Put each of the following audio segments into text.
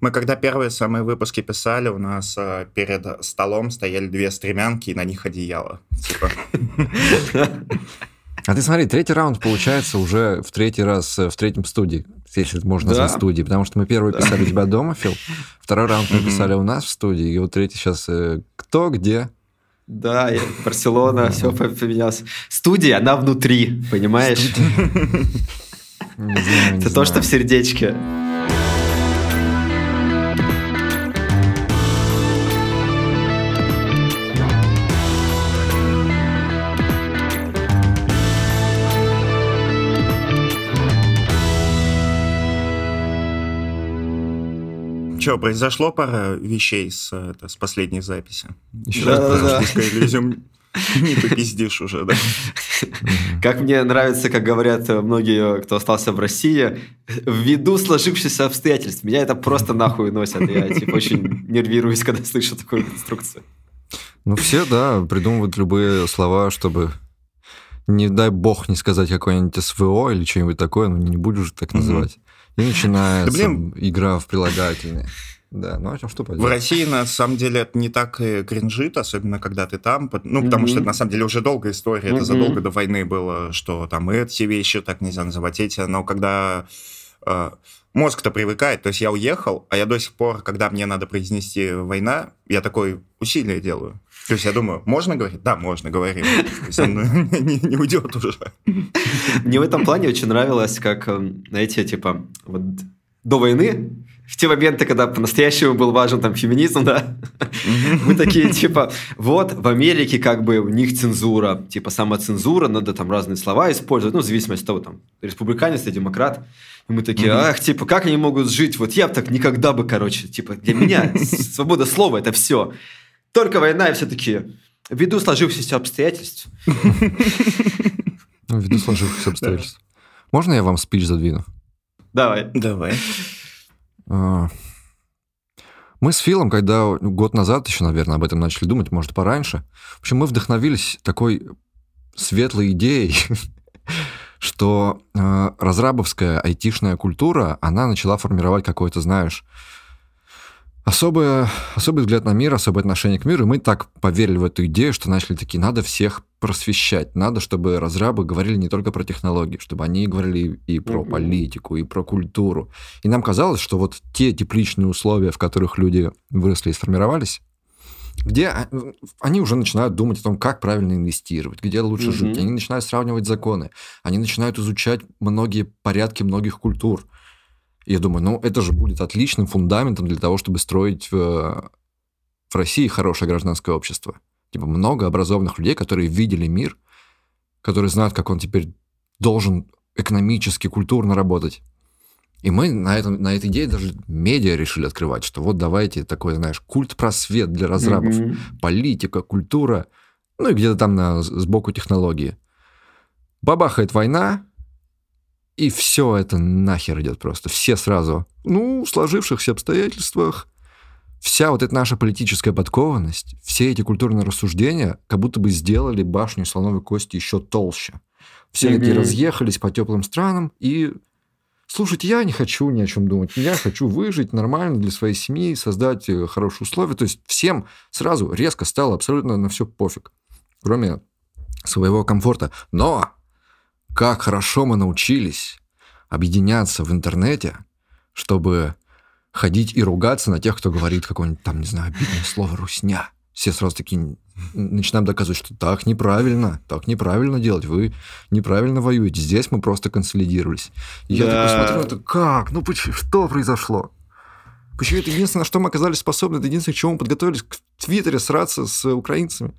Мы когда первые самые выпуски писали, у нас э, перед столом стояли две стремянки, и на них одеяло. Типа. А ты смотри, третий раунд получается уже в третий раз э, в третьем студии, если можно назвать студии, потому что мы первый писали у тебя дома, Фил, второй раунд мы писали у нас в студии, и вот третий сейчас э, кто, где, да, Барселона, все поменялось. Студия, она внутри, понимаешь? Это то, что в сердечке. Что, произошло пара вещей с, это, с последней записи? Еще да, раз да, да. не попиздишь уже, да? Как мне нравится, как говорят многие, кто остался в России, ввиду сложившихся обстоятельств, меня это просто нахуй носят. Я типа очень нервируюсь, когда слышу такую конструкцию. Ну, все, да, придумывают любые слова, чтобы не дай бог не сказать какое-нибудь СВО или что-нибудь такое, ну не будешь так называть. И начинается да, блин... игра в прилагательные. Да, ну а что поделать? В России, на самом деле, это не так и кринжит, особенно когда ты там. Ну, потому mm-hmm. что это, на самом деле, уже долгая история. Mm-hmm. Это задолго до войны было, что там эти вещи так нельзя называть, эти. Но когда э, мозг-то привыкает, то есть я уехал, а я до сих пор, когда мне надо произнести «война», я такой усилие делаю. То есть я думаю, можно говорить? Да, можно говорить. То не, не уйдет уже. Мне в этом плане очень нравилось, как, эм, знаете, типа, вот до войны, в те моменты, когда по-настоящему был важен там феминизм, да, мы такие, типа, вот, в Америке как бы у них цензура, типа, самоцензура, надо там разные слова использовать, ну, в зависимости от того, там, республиканец или демократ. И мы такие, ах, типа, как они могут жить? Вот я бы так никогда бы, короче, типа, для меня свобода слова – это все. Только война, и все таки ввиду сложившихся обстоятельств. Ну, ввиду сложившихся обстоятельств. Можно я вам спич задвину? Давай. Давай. А, мы с Филом, когда год назад еще, наверное, об этом начали думать, может, пораньше, в общем, мы вдохновились такой светлой идеей, что э, разрабовская айтишная культура, она начала формировать какой-то, знаешь, особый, особый взгляд на мир, особое отношение к миру. И мы так поверили в эту идею, что начали такие, надо всех просвещать. Надо, чтобы разрабы говорили не только про технологии, чтобы они говорили и про mm-hmm. политику, и про культуру. И нам казалось, что вот те тепличные условия, в которых люди выросли и сформировались, где они уже начинают думать о том, как правильно инвестировать, где лучше mm-hmm. жить. Они начинают сравнивать законы, они начинают изучать многие порядки многих культур. Я думаю, ну это же будет отличным фундаментом для того, чтобы строить в, в России хорошее гражданское общество. Типа много образованных людей, которые видели мир, которые знают, как он теперь должен экономически, культурно работать. И мы на, этом, на этой идее даже медиа решили открывать, что вот давайте такой, знаешь, культ-просвет для разрабов, mm-hmm. политика, культура, ну и где-то там на, сбоку технологии. Бабахает война, и все это нахер идет просто. Все сразу. Ну, в сложившихся обстоятельствах вся вот эта наша политическая подкованность, все эти культурные рассуждения как будто бы сделали башню слоновой кости еще толще. Все mm-hmm. такие разъехались по теплым странам и слушайте, я не хочу ни о чем думать, я хочу выжить нормально для своей семьи, создать э, хорошие условия. То есть всем сразу резко стало абсолютно на все пофиг, кроме своего комфорта. Но как хорошо мы научились объединяться в интернете, чтобы ходить и ругаться на тех, кто говорит какое-нибудь там, не знаю, обидное слово «русня». Все сразу такие начинаем доказывать, что так неправильно, так неправильно делать, вы неправильно воюете. Здесь мы просто консолидировались. И да. я такой смотрю, это как? Ну, почему, что произошло? Почему это единственное, на что мы оказались способны, это единственное, к чему мы подготовились к Твиттере сраться с украинцами.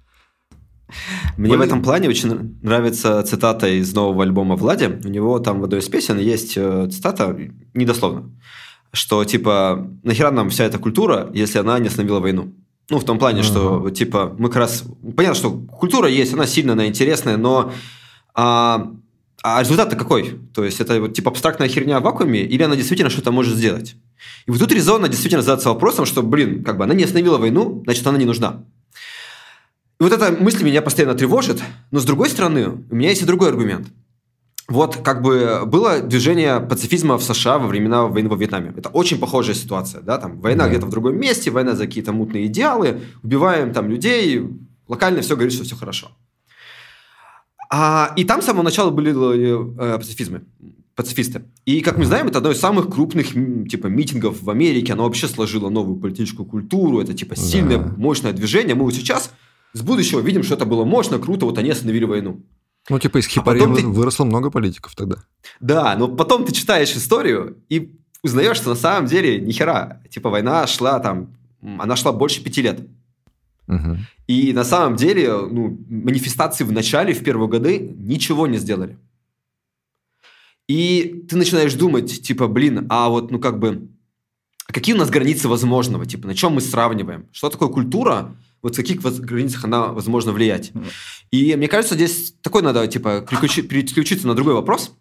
Мне Более... в этом плане очень нравится цитата из нового альбома Влади. У него там в одной из песен есть э, цитата, недословно, что типа нахера нам вся эта культура, если она не остановила войну? Ну, в том плане, uh-huh. что, типа, мы как раз... Понятно, что культура есть, она сильная, она интересная, но... А, а результат-то какой? То есть, это вот, типа, абстрактная херня в вакууме, или она действительно что-то может сделать? И вот тут резонно действительно задаться вопросом, что, блин, как бы она не остановила войну, значит, она не нужна. И вот эта мысль меня постоянно тревожит, но с другой стороны, у меня есть и другой аргумент. вот как бы было движение пацифизма в США во времена войны во Вьетнаме. Это очень похожая ситуация, да, там война да. где-то в другом месте, война за какие-то мутные идеалы, убиваем там людей, локально все говорит, что все хорошо. А, и там с самого начала были э, пацифизмы, пацифисты. И, как мы знаем, это одно из самых крупных типа митингов в Америке. Оно вообще сложило новую политическую культуру. Это типа сильное, да. мощное движение. Мы вот сейчас с будущего видим, что это было мощно, круто. Вот они остановили войну. Ну, типа из хипарии а ты... выросло много политиков тогда. Да, но потом ты читаешь историю и узнаешь, что на самом деле ни хера. Типа война шла там, она шла больше пяти лет. Угу. И на самом деле ну, манифестации в начале, в первые годы ничего не сделали. И ты начинаешь думать, типа, блин, а вот, ну как бы, а какие у нас границы возможного? Типа, на чем мы сравниваем? Что такое культура? Вот в каких границах она возможно влиять? И мне кажется, здесь такой надо, типа, переключиться на другой вопрос.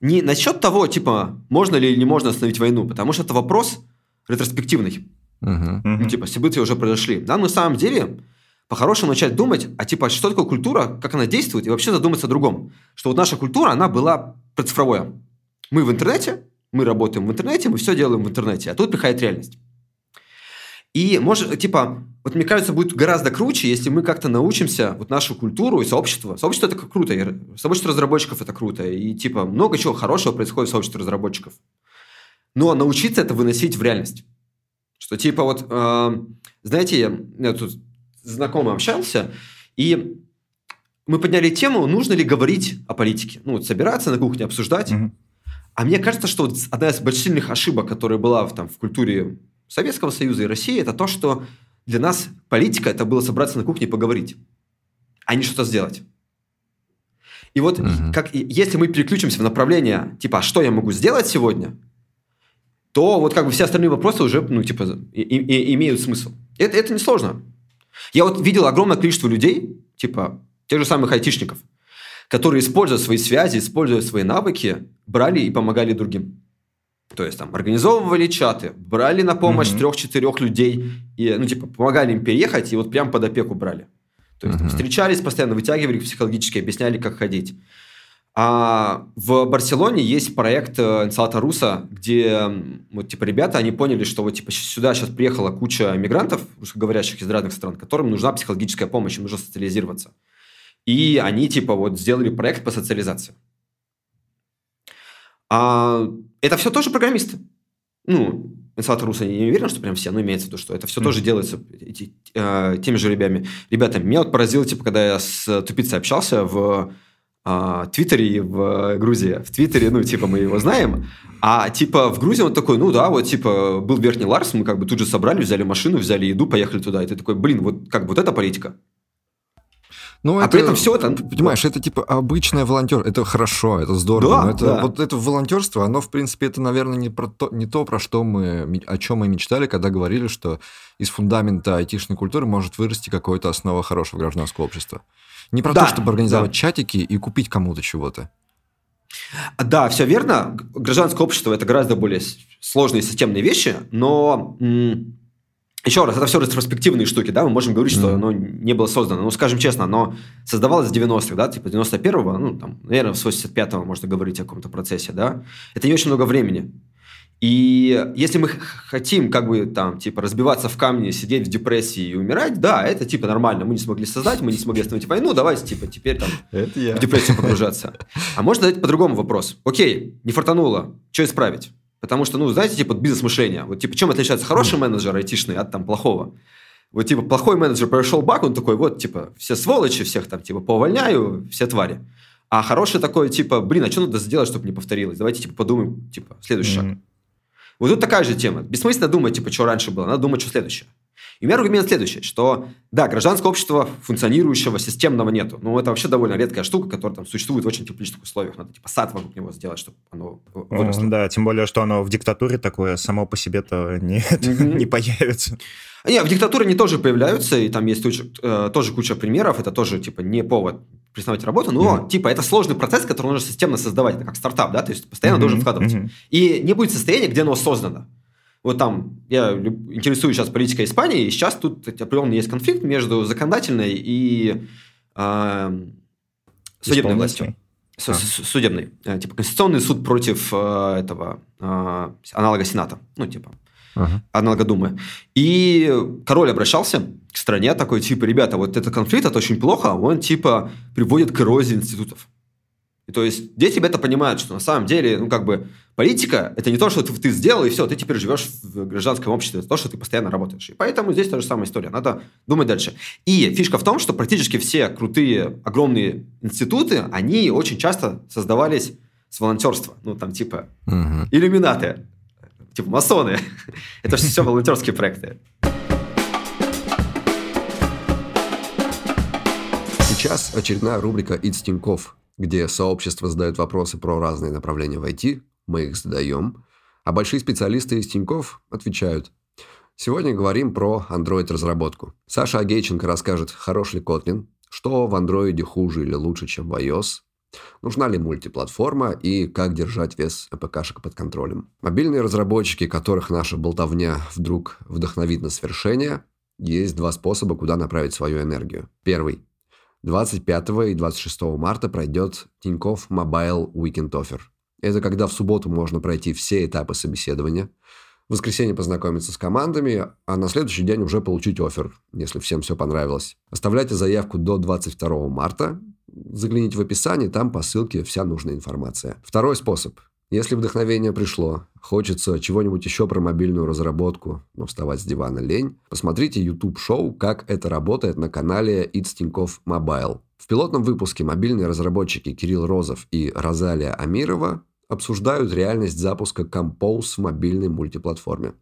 Не насчет того, типа, можно ли или не можно остановить войну, потому что это вопрос ретроспективный. Uh-huh. Ну, типа, события уже произошли. Нам на самом деле по-хорошему начать думать, а типа, что такое культура, как она действует, и вообще задуматься о другом. Что вот наша культура, она была цифровое. Мы в интернете, мы работаем в интернете, мы все делаем в интернете, а тут приходит реальность. И может, типа, вот мне кажется, будет гораздо круче, если мы как-то научимся вот нашу культуру и сообщество. Сообщество это круто, и сообщество разработчиков это круто, и типа много чего хорошего происходит в сообществе разработчиков. Но научиться это выносить в реальность. Что типа вот, э, знаете, я, тут знакомый общался, и мы подняли тему, нужно ли говорить о политике. Ну, вот собираться на кухне, обсуждать. Угу. А мне кажется, что вот одна из больших ошибок, которая была в, там, в культуре Советского Союза и России, это то, что для нас политика это было собраться на кухне и поговорить, а не что-то сделать. И вот угу. как, если мы переключимся в направление, типа, а что я могу сделать сегодня, то вот как бы все остальные вопросы уже, ну, типа, и, и, имеют смысл. Это, это несложно. Я вот видел огромное количество людей, типа, тех же самых айтишников, которые, используя свои связи, используя свои навыки, брали и помогали другим. То есть там организовывали чаты, брали на помощь mm-hmm. трех-четырех людей, и, ну, типа, помогали им переехать, и вот прям под опеку брали. То есть mm-hmm. там, встречались постоянно, вытягивали психологически, объясняли, как ходить. А в Барселоне есть проект Инсалата Руса, где вот, типа, ребята, они поняли, что вот, типа, сюда сейчас приехала куча мигрантов, русскоговорящих из разных стран, которым нужна психологическая помощь, им нужно социализироваться. И они, типа, вот сделали проект по социализации. А это все тоже программисты. Ну, Инсталлатор Руса не уверен, что прям все, но имеется в виду, что это все mm. тоже делается эти, э, теми же ребятами. Ребятами. Меня вот поразило, типа, когда я с тупицей общался в э, Твиттере и в Грузии. В Твиттере, ну, типа, мы его знаем. А, типа, в Грузии он такой, ну, да, вот, типа, был Верхний Ларс, мы как бы тут же собрали, взяли машину, взяли еду, поехали туда. И ты такой, блин, вот как бы вот это политика. Ну, а это, при этом все это... Понимаешь, это типа обычное волонтер. Это хорошо, это здорово. Да, но это, да. Вот это волонтерство, оно, в принципе, это, наверное, не, про то, не то, про что мы... О чем мы мечтали, когда говорили, что из фундамента айтишной культуры может вырасти какое-то основа хорошего гражданского общества. Не про да, то, чтобы организовать да. чатики и купить кому-то чего-то. Да, все верно. Гражданское общество – это гораздо более сложные системные вещи, но... М- еще раз, это все ретроспективные штуки, да, мы можем говорить, mm-hmm. что оно не было создано. Ну, скажем честно, оно создавалось в 90-х, да, типа 91-го, ну, там, наверное, с 85-го можно говорить о каком-то процессе, да. Это не очень много времени. И если мы хотим, как бы, там, типа, разбиваться в камне, сидеть в депрессии и умирать, да, это, типа, нормально. Мы не смогли создать, мы не смогли остановить войну, давайте, типа, теперь там в депрессию погружаться. А можно задать по-другому вопрос. Окей, не фартануло, что исправить? Потому что, ну, знаете, типа бизнес-мышление. Вот, типа, чем отличается хороший менеджер айтишный от там плохого? Вот, типа, плохой менеджер прошел баг, он такой, вот, типа, все сволочи, всех там, типа, поувольняю, все твари. А хороший такой, типа, блин, а что надо сделать, чтобы не повторилось? Давайте, типа, подумаем, типа, следующий mm-hmm. шаг. Вот тут такая же тема. Бессмысленно думать, типа, что раньше было, надо думать, что следующее. И у меня аргумент следующий, что да, гражданского общества функционирующего, системного нету. Но это вообще довольно редкая штука, которая там существует в очень тепличных условиях. Надо типа сад вокруг него сделать, чтобы оно выросло. Да, тем более, что оно в диктатуре такое само по себе-то не, не появится. Не, в диктатуре они тоже появляются, и там есть тоже, э, тоже куча примеров. Это тоже типа не повод признавать работу, но mm-hmm. типа это сложный процесс, который нужно системно создавать, это как стартап, да, то есть постоянно mm-hmm. должен вкладывать. Mm-hmm. И не будет состояния, где оно создано. Вот там, я интересуюсь сейчас политикой Испании, и сейчас тут определенный есть конфликт между законодательной и э, судебной властью. а. судебный, э, типа конституционный суд против э, этого э, аналога Сената, ну типа ага. аналога Думы. И король обращался к стране такой, типа, ребята, вот этот конфликт, это очень плохо, он типа приводит к эрозии институтов. И то есть дети это понимают, что на самом деле, ну, как бы, политика – это не то, что ты, ты сделал, и все, ты теперь живешь в гражданском обществе, это то, что ты постоянно работаешь. И поэтому здесь та же самая история, надо думать дальше. И фишка в том, что практически все крутые, огромные институты, они очень часто создавались с волонтерства. Ну, там, типа, угу. иллюминаты, типа, масоны. это все волонтерские проекты. Сейчас очередная рубрика «It's Тинькофф», где сообщество задает вопросы про разные направления в IT, мы их задаем, а большие специалисты из Тинькофф отвечают. Сегодня говорим про Android-разработку. Саша Агейченко расскажет, хорош ли Kotlin, что в Android хуже или лучше, чем в iOS, нужна ли мультиплатформа и как держать вес АПКшек под контролем. Мобильные разработчики, которых наша болтовня вдруг вдохновит на свершение, есть два способа, куда направить свою энергию. Первый 25 и 26 марта пройдет Тинькофф Mobile Weekend Offer. Это когда в субботу можно пройти все этапы собеседования, в воскресенье познакомиться с командами, а на следующий день уже получить офер, если всем все понравилось. Оставляйте заявку до 22 марта, загляните в описание, там по ссылке вся нужная информация. Второй способ. Если вдохновение пришло, хочется чего-нибудь еще про мобильную разработку, но вставать с дивана лень, посмотрите YouTube-шоу «Как это работает» на канале It's Тинькофф Mobile. В пилотном выпуске мобильные разработчики Кирилл Розов и Розалия Амирова обсуждают реальность запуска Compose в мобильной мультиплатформе.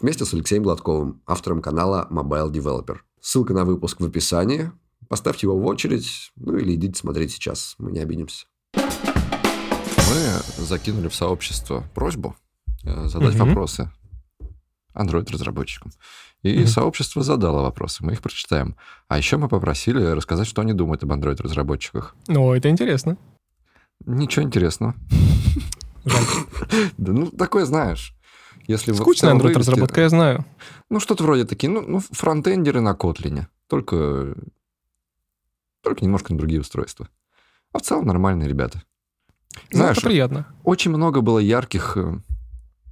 Вместе с Алексеем Гладковым, автором канала Mobile Developer. Ссылка на выпуск в описании. Поставьте его в очередь, ну или идите смотреть сейчас, мы не обидимся мы закинули в сообщество просьбу э, задать угу. вопросы Android-разработчикам. И угу. сообщество задало вопросы, мы их прочитаем. А еще мы попросили рассказать, что они думают об Android-разработчиках. Ну, это интересно. Ничего интересного. Да ну, такое знаешь. Если Скучная Android-разработка, я знаю. Ну, что-то вроде такие, ну, ну, фронтендеры на Kotlin. Только, только немножко на другие устройства. А в целом нормальные ребята. Ну, Знаешь, это приятно. Очень много было ярких э,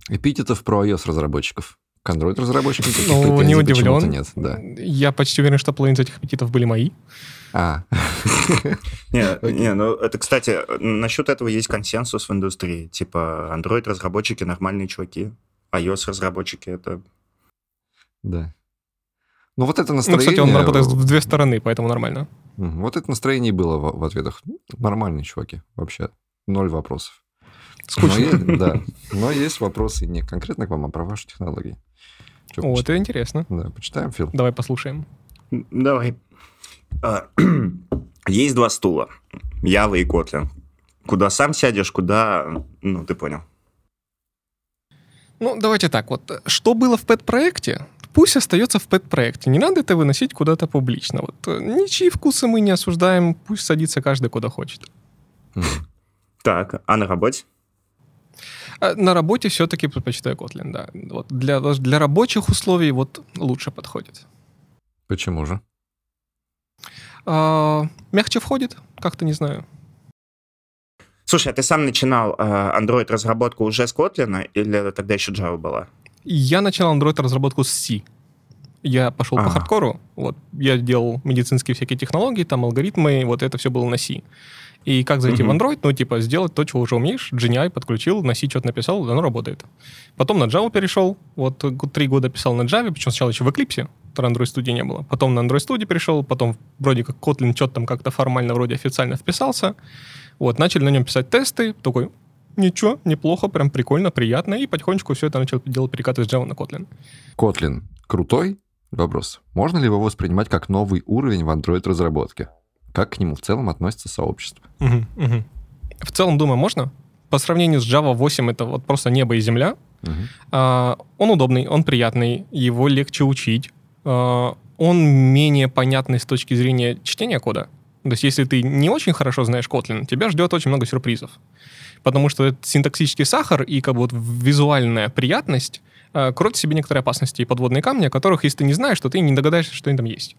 эпитетов про iOS-разработчиков. К Android-разработчикам таких ну, не удивлен. нет. Да. Я почти уверен, что половина из этих аппетитов были мои. А. Не, не, ну это, кстати, насчет этого есть консенсус в индустрии. Типа, Android-разработчики нормальные чуваки, iOS-разработчики это... Да. Ну вот это настроение... Ну, кстати, он работает в две стороны, поэтому нормально. Вот это настроение и было в, в ответах. Нормальные чуваки вообще ноль вопросов. Скучно. Но да. Но есть вопросы не конкретно к вам, а про ваши технологии. Что, О, это интересно. Да, почитаем, Фил. Давай послушаем. Давай. А, есть два стула. Ява и Kotlin. Куда сам сядешь, куда... Ну, ты понял. Ну, давайте так. Вот что было в пэт-проекте, пусть остается в пэт-проекте. Не надо это выносить куда-то публично. Вот э, ничьи вкусы мы не осуждаем, пусть садится каждый куда хочет. Так, а на работе? А, на работе все-таки предпочитаю Kotlin, да. Вот для, для рабочих условий вот лучше подходит. Почему же? А, мягче входит, как-то не знаю. Слушай, а ты сам начинал а, Android-разработку уже с Kotlin или тогда еще Java была? Я начинал Android-разработку с C. Я пошел ага. по хардкору, вот, я делал медицинские всякие технологии, там алгоритмы, вот это все было на C. И как зайти mm-hmm. в Android? Ну, типа, сделать то, чего уже умеешь. GNI подключил, на C что-то написал, оно работает. Потом на Java перешел. Вот три года писал на Java, причем сначала еще в Eclipse. Android Studio не было. Потом на Android Studio перешел, потом вроде как Kotlin что-то там как-то формально вроде официально вписался. Вот, начали на нем писать тесты. Такой, ничего, неплохо, прям прикольно, приятно. И потихонечку все это начал делать перекаты с Java на Kotlin. Kotlin крутой? Вопрос. Можно ли его воспринимать как новый уровень в Android-разработке? Как к нему в целом относится сообщество? Угу, угу. В целом, думаю, можно. По сравнению с Java 8 это вот просто небо и земля. Угу. А, он удобный, он приятный, его легче учить. А, он менее понятный с точки зрения чтения кода. То есть, если ты не очень хорошо знаешь Kotlin, тебя ждет очень много сюрпризов. Потому что это синтаксический сахар и как бы вот визуальная приятность э, кроет в себе некоторые опасности и подводные камни, о которых, если ты не знаешь, то ты не догадаешься, что они там есть.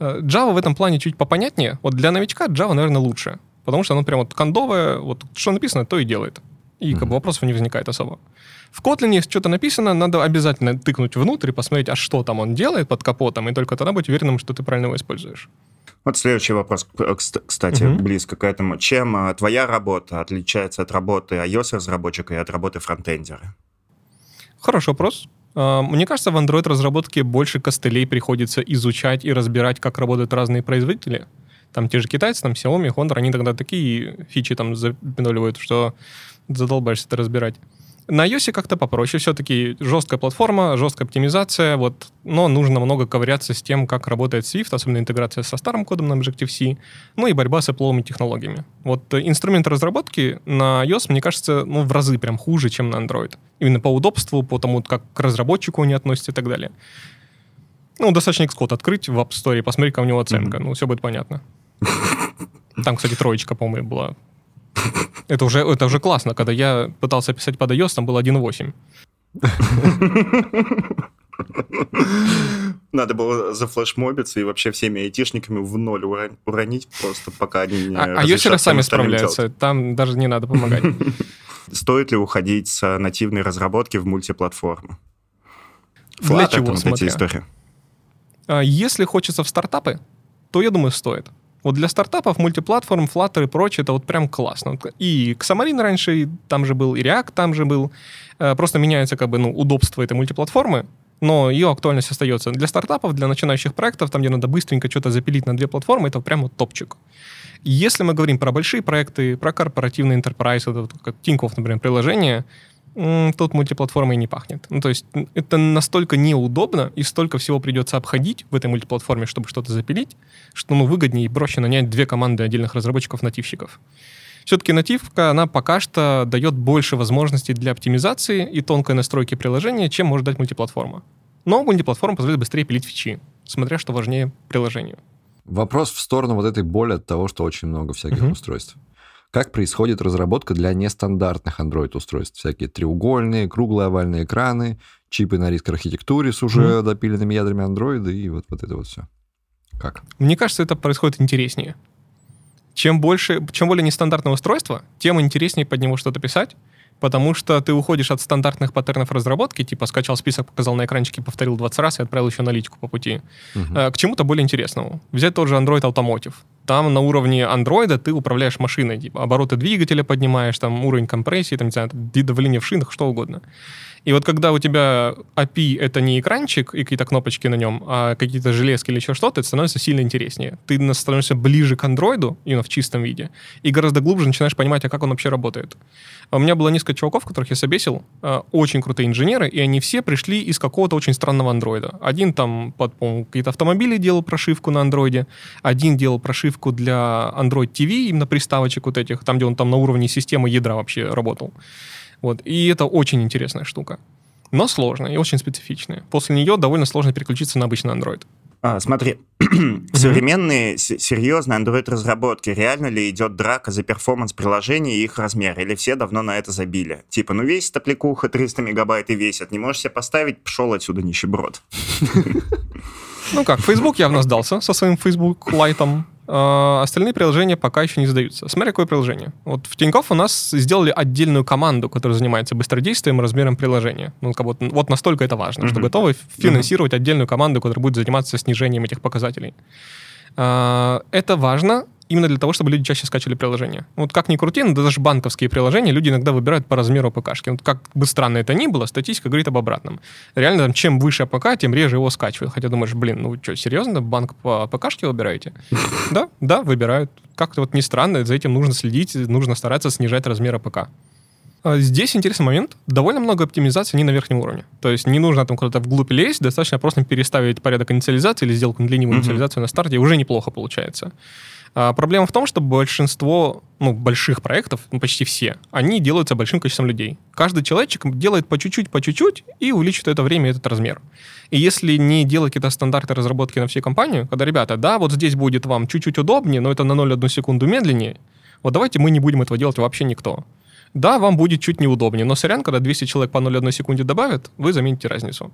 Э, Java в этом плане чуть попонятнее. Вот для новичка Java, наверное, лучше. потому что оно прям вот кондовое, вот что написано, то и делает. И как бы вопросов не возникает особо. В Kotlin, если что-то написано, надо обязательно тыкнуть внутрь и посмотреть, а что там он делает под капотом, и только тогда быть уверенным, что ты правильно его используешь. Вот следующий вопрос, кстати, угу. близко к этому. Чем а, твоя работа отличается от работы iOS-разработчика и от работы фронтендера? Хороший вопрос. А, мне кажется, в Android-разработке больше костылей приходится изучать и разбирать, как работают разные производители. Там те же китайцы, там Xiaomi, Honor, они тогда такие фичи там запинуливают, что задолбаешься это разбирать. На iOS как-то попроще. Все-таки жесткая платформа, жесткая оптимизация, вот, но нужно много ковыряться с тем, как работает Swift, особенно интеграция со старым кодом на Objective-C, ну и борьба с Apple технологиями. Вот э, инструмент разработки на iOS, мне кажется, ну, в разы прям хуже, чем на Android. Именно по удобству, по тому, как к разработчику они относятся и так далее. Ну, достаточно Xcode открыть в App Store и посмотреть, какая у него оценка. Mm-hmm. Ну, все будет понятно. Там, кстати, троечка, по-моему, была это уже, это уже классно. Когда я пытался писать под iOS, там было 1.8. Надо было зафлешмобиться и вообще всеми айтишниками в ноль уронить, просто пока они не А iOS сами справляются, там даже не надо помогать. Стоит ли уходить с нативной разработки в мультиплатформу? Для чего, вот эти истории. А, если хочется в стартапы, то, я думаю, стоит. Вот для стартапов мультиплатформ, Flutter и прочее, это вот прям классно. И Xamarin раньше там же был, и React там же был. Э, просто меняется как бы, ну, удобство этой мультиплатформы, но ее актуальность остается. Для стартапов, для начинающих проектов, там, где надо быстренько что-то запилить на две платформы, это прям вот топчик. Если мы говорим про большие проекты, про корпоративный enterprise, вот, как Тинькофф, например, приложение, тут мультиплатформой не пахнет. Ну, то есть это настолько неудобно, и столько всего придется обходить в этой мультиплатформе, чтобы что-то запилить, что ну, выгоднее и проще нанять две команды отдельных разработчиков-нативщиков. Все-таки нативка, она пока что дает больше возможностей для оптимизации и тонкой настройки приложения, чем может дать мультиплатформа. Но мультиплатформа позволяет быстрее пилить фичи, смотря что важнее приложению. Вопрос в сторону вот этой боли от того, что очень много всяких uh-huh. устройств как происходит разработка для нестандартных Android-устройств. Всякие треугольные, круглые овальные экраны, чипы на риск архитектуре с уже mm-hmm. допиленными ядрами Android и вот, вот это вот все. Как? Мне кажется, это происходит интереснее. Чем больше, чем более нестандартное устройство, тем интереснее под него что-то писать, потому что ты уходишь от стандартных паттернов разработки, типа скачал список, показал на экранчике, повторил 20 раз и отправил еще аналитику по пути, угу. к чему-то более интересному. Взять тот же Android Automotive. Там на уровне Android ты управляешь машиной, типа обороты двигателя поднимаешь, там уровень компрессии, там, не знаю, давление в шинах, что угодно. И вот когда у тебя API — это не экранчик и какие-то кнопочки на нем, а какие-то железки или еще что-то, это становится сильно интереснее. Ты становишься ближе к андроиду, именно в чистом виде, и гораздо глубже начинаешь понимать, а как он вообще работает. А у меня было несколько чуваков, которых я собесил, а, очень крутые инженеры, и они все пришли из какого-то очень странного андроида. Один там под какие-то автомобили делал прошивку на андроиде, один делал прошивку для Android TV, именно приставочек вот этих, там, где он там на уровне системы ядра вообще работал. Вот. И это очень интересная штука. Но сложная и очень специфичная. После нее довольно сложно переключиться на обычный Android. А, смотри, в современные серьезные Android-разработки реально ли идет драка за перформанс приложений и их размер? Или все давно на это забили? Типа, ну весит аппликуха 300 мегабайт и весит. Не можешь себе поставить, пошел отсюда нищеброд. Ну как, Facebook явно сдался со своим Facebook Lite. А, остальные приложения пока еще не сдаются. Смотри, какое приложение. Вот в Тинькофф у нас сделали отдельную команду, которая занимается быстродействием и размером приложения. Ну, как вот, вот настолько это важно, mm-hmm. что готовы финансировать mm-hmm. отдельную команду, которая будет заниматься снижением этих показателей. А, это важно, именно для того, чтобы люди чаще скачивали приложения. Вот как ни крути, но даже банковские приложения люди иногда выбирают по размеру ПКшки. Вот как бы странно это ни было, статистика говорит об обратном. Реально, там, чем выше ПК, тем реже его скачивают. Хотя думаешь, блин, ну что, серьезно, банк по ПКшке выбираете? Да, да, выбирают. Как-то вот не странно, за этим нужно следить, нужно стараться снижать размеры ПК. А здесь интересный момент. Довольно много оптимизации не на верхнем уровне. То есть не нужно там куда-то вглубь лезть, достаточно просто переставить порядок инициализации или сделать ленивую mm-hmm. инициализацию на старте, и уже неплохо получается. А проблема в том, что большинство ну, больших проектов, ну, почти все, они делаются большим количеством людей. Каждый человечек делает по чуть-чуть, по чуть-чуть и увеличивает это время и этот размер. И если не делать какие-то стандарты разработки на всей компанию, когда, ребята, да, вот здесь будет вам чуть-чуть удобнее, но это на 0,1 секунду медленнее, вот давайте мы не будем этого делать вообще никто. Да, вам будет чуть неудобнее, но сорян, когда 200 человек по 0,1 секунде добавят, вы заметите разницу.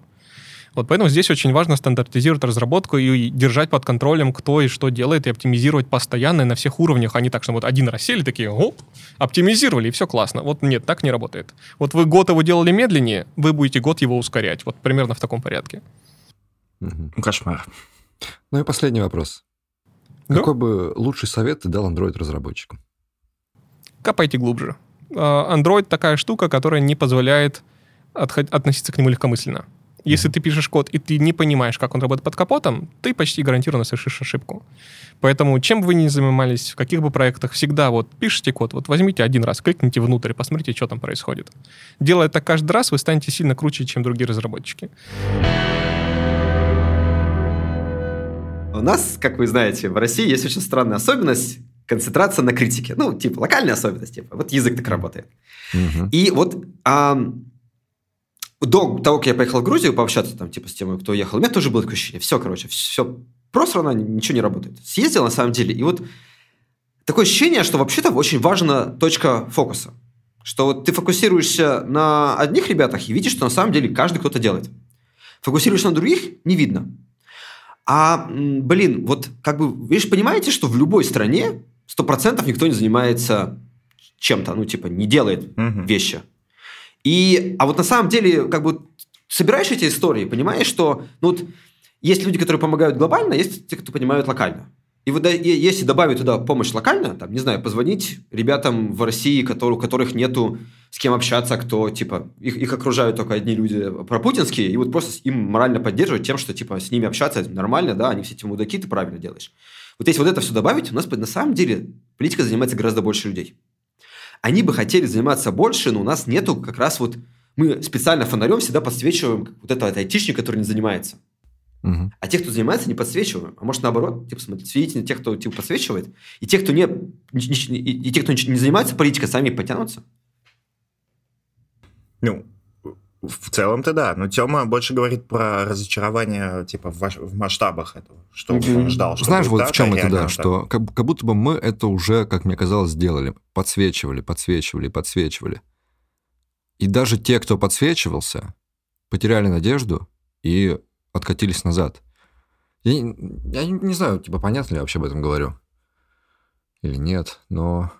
Вот поэтому здесь очень важно стандартизировать разработку и держать под контролем, кто и что делает, и оптимизировать постоянно и на всех уровнях, а не так, что вот один раз сели, такие, оп, оптимизировали, и все классно. Вот нет, так не работает. Вот вы год его делали медленнее, вы будете год его ускорять. Вот примерно в таком порядке. Угу. Кошмар. Ну и последний вопрос. Да? Какой бы лучший совет ты дал Android-разработчикам? Копайте глубже. А, Android такая штука, которая не позволяет относиться к нему легкомысленно. Если ты пишешь код, и ты не понимаешь, как он работает под капотом, ты почти гарантированно совершишь ошибку. Поэтому, чем бы вы ни занимались, в каких бы проектах, всегда вот пишите код, вот возьмите один раз, кликните внутрь, посмотрите, что там происходит. Делая это каждый раз, вы станете сильно круче, чем другие разработчики. У нас, как вы знаете, в России есть очень странная особенность концентрация на критике. Ну, типа, локальная особенность, типа, вот язык так работает. Угу. И вот а, до того, как я поехал в Грузию пообщаться там, типа, с тем, кто уехал, у меня тоже было такое ощущение. Все, короче, все просрано, ничего не работает. Съездил, на самом деле, и вот такое ощущение, что вообще-то очень важна точка фокуса. Что вот ты фокусируешься на одних ребятах и видишь, что на самом деле каждый кто-то делает. Фокусируешься на других – не видно. А, блин, вот как бы, вы же понимаете, что в любой стране сто процентов никто не занимается чем-то, ну, типа, не делает угу. вещи. И, а вот на самом деле, как бы, собираешь эти истории, понимаешь, что, ну, вот, есть люди, которые помогают глобально, есть те, кто понимают локально. И вот если добавить туда помощь локально, там, не знаю, позвонить ребятам в России, которые, у которых нету с кем общаться, кто, типа, их, их окружают только одни люди пропутинские, и вот просто им морально поддерживать тем, что, типа, с ними общаться нормально, да, они все эти мудаки, ты правильно делаешь. Вот если вот это все добавить, у нас на самом деле политика занимается гораздо больше людей. Они бы хотели заниматься больше, но у нас нету как раз вот... Мы специально фонарем всегда подсвечиваем вот этого айтишника, который не занимается. Угу. А тех, кто занимается, не подсвечиваем. А может, наоборот, типа, смотрите, светите на тех, кто типа, подсвечивает, и те, кто не, и, и те, кто не занимается политикой, сами потянутся. Ну, в целом-то да, но Тёма больше говорит про разочарование типа в, в масштабах этого, что mm-hmm. он ждал. Что Знаешь, вот в чем это, да, так. что как, как будто бы мы это уже, как мне казалось, сделали. Подсвечивали, подсвечивали, подсвечивали. И даже те, кто подсвечивался, потеряли надежду и откатились назад. Я, я не знаю, типа, понятно ли я вообще об этом говорю? Или нет, но...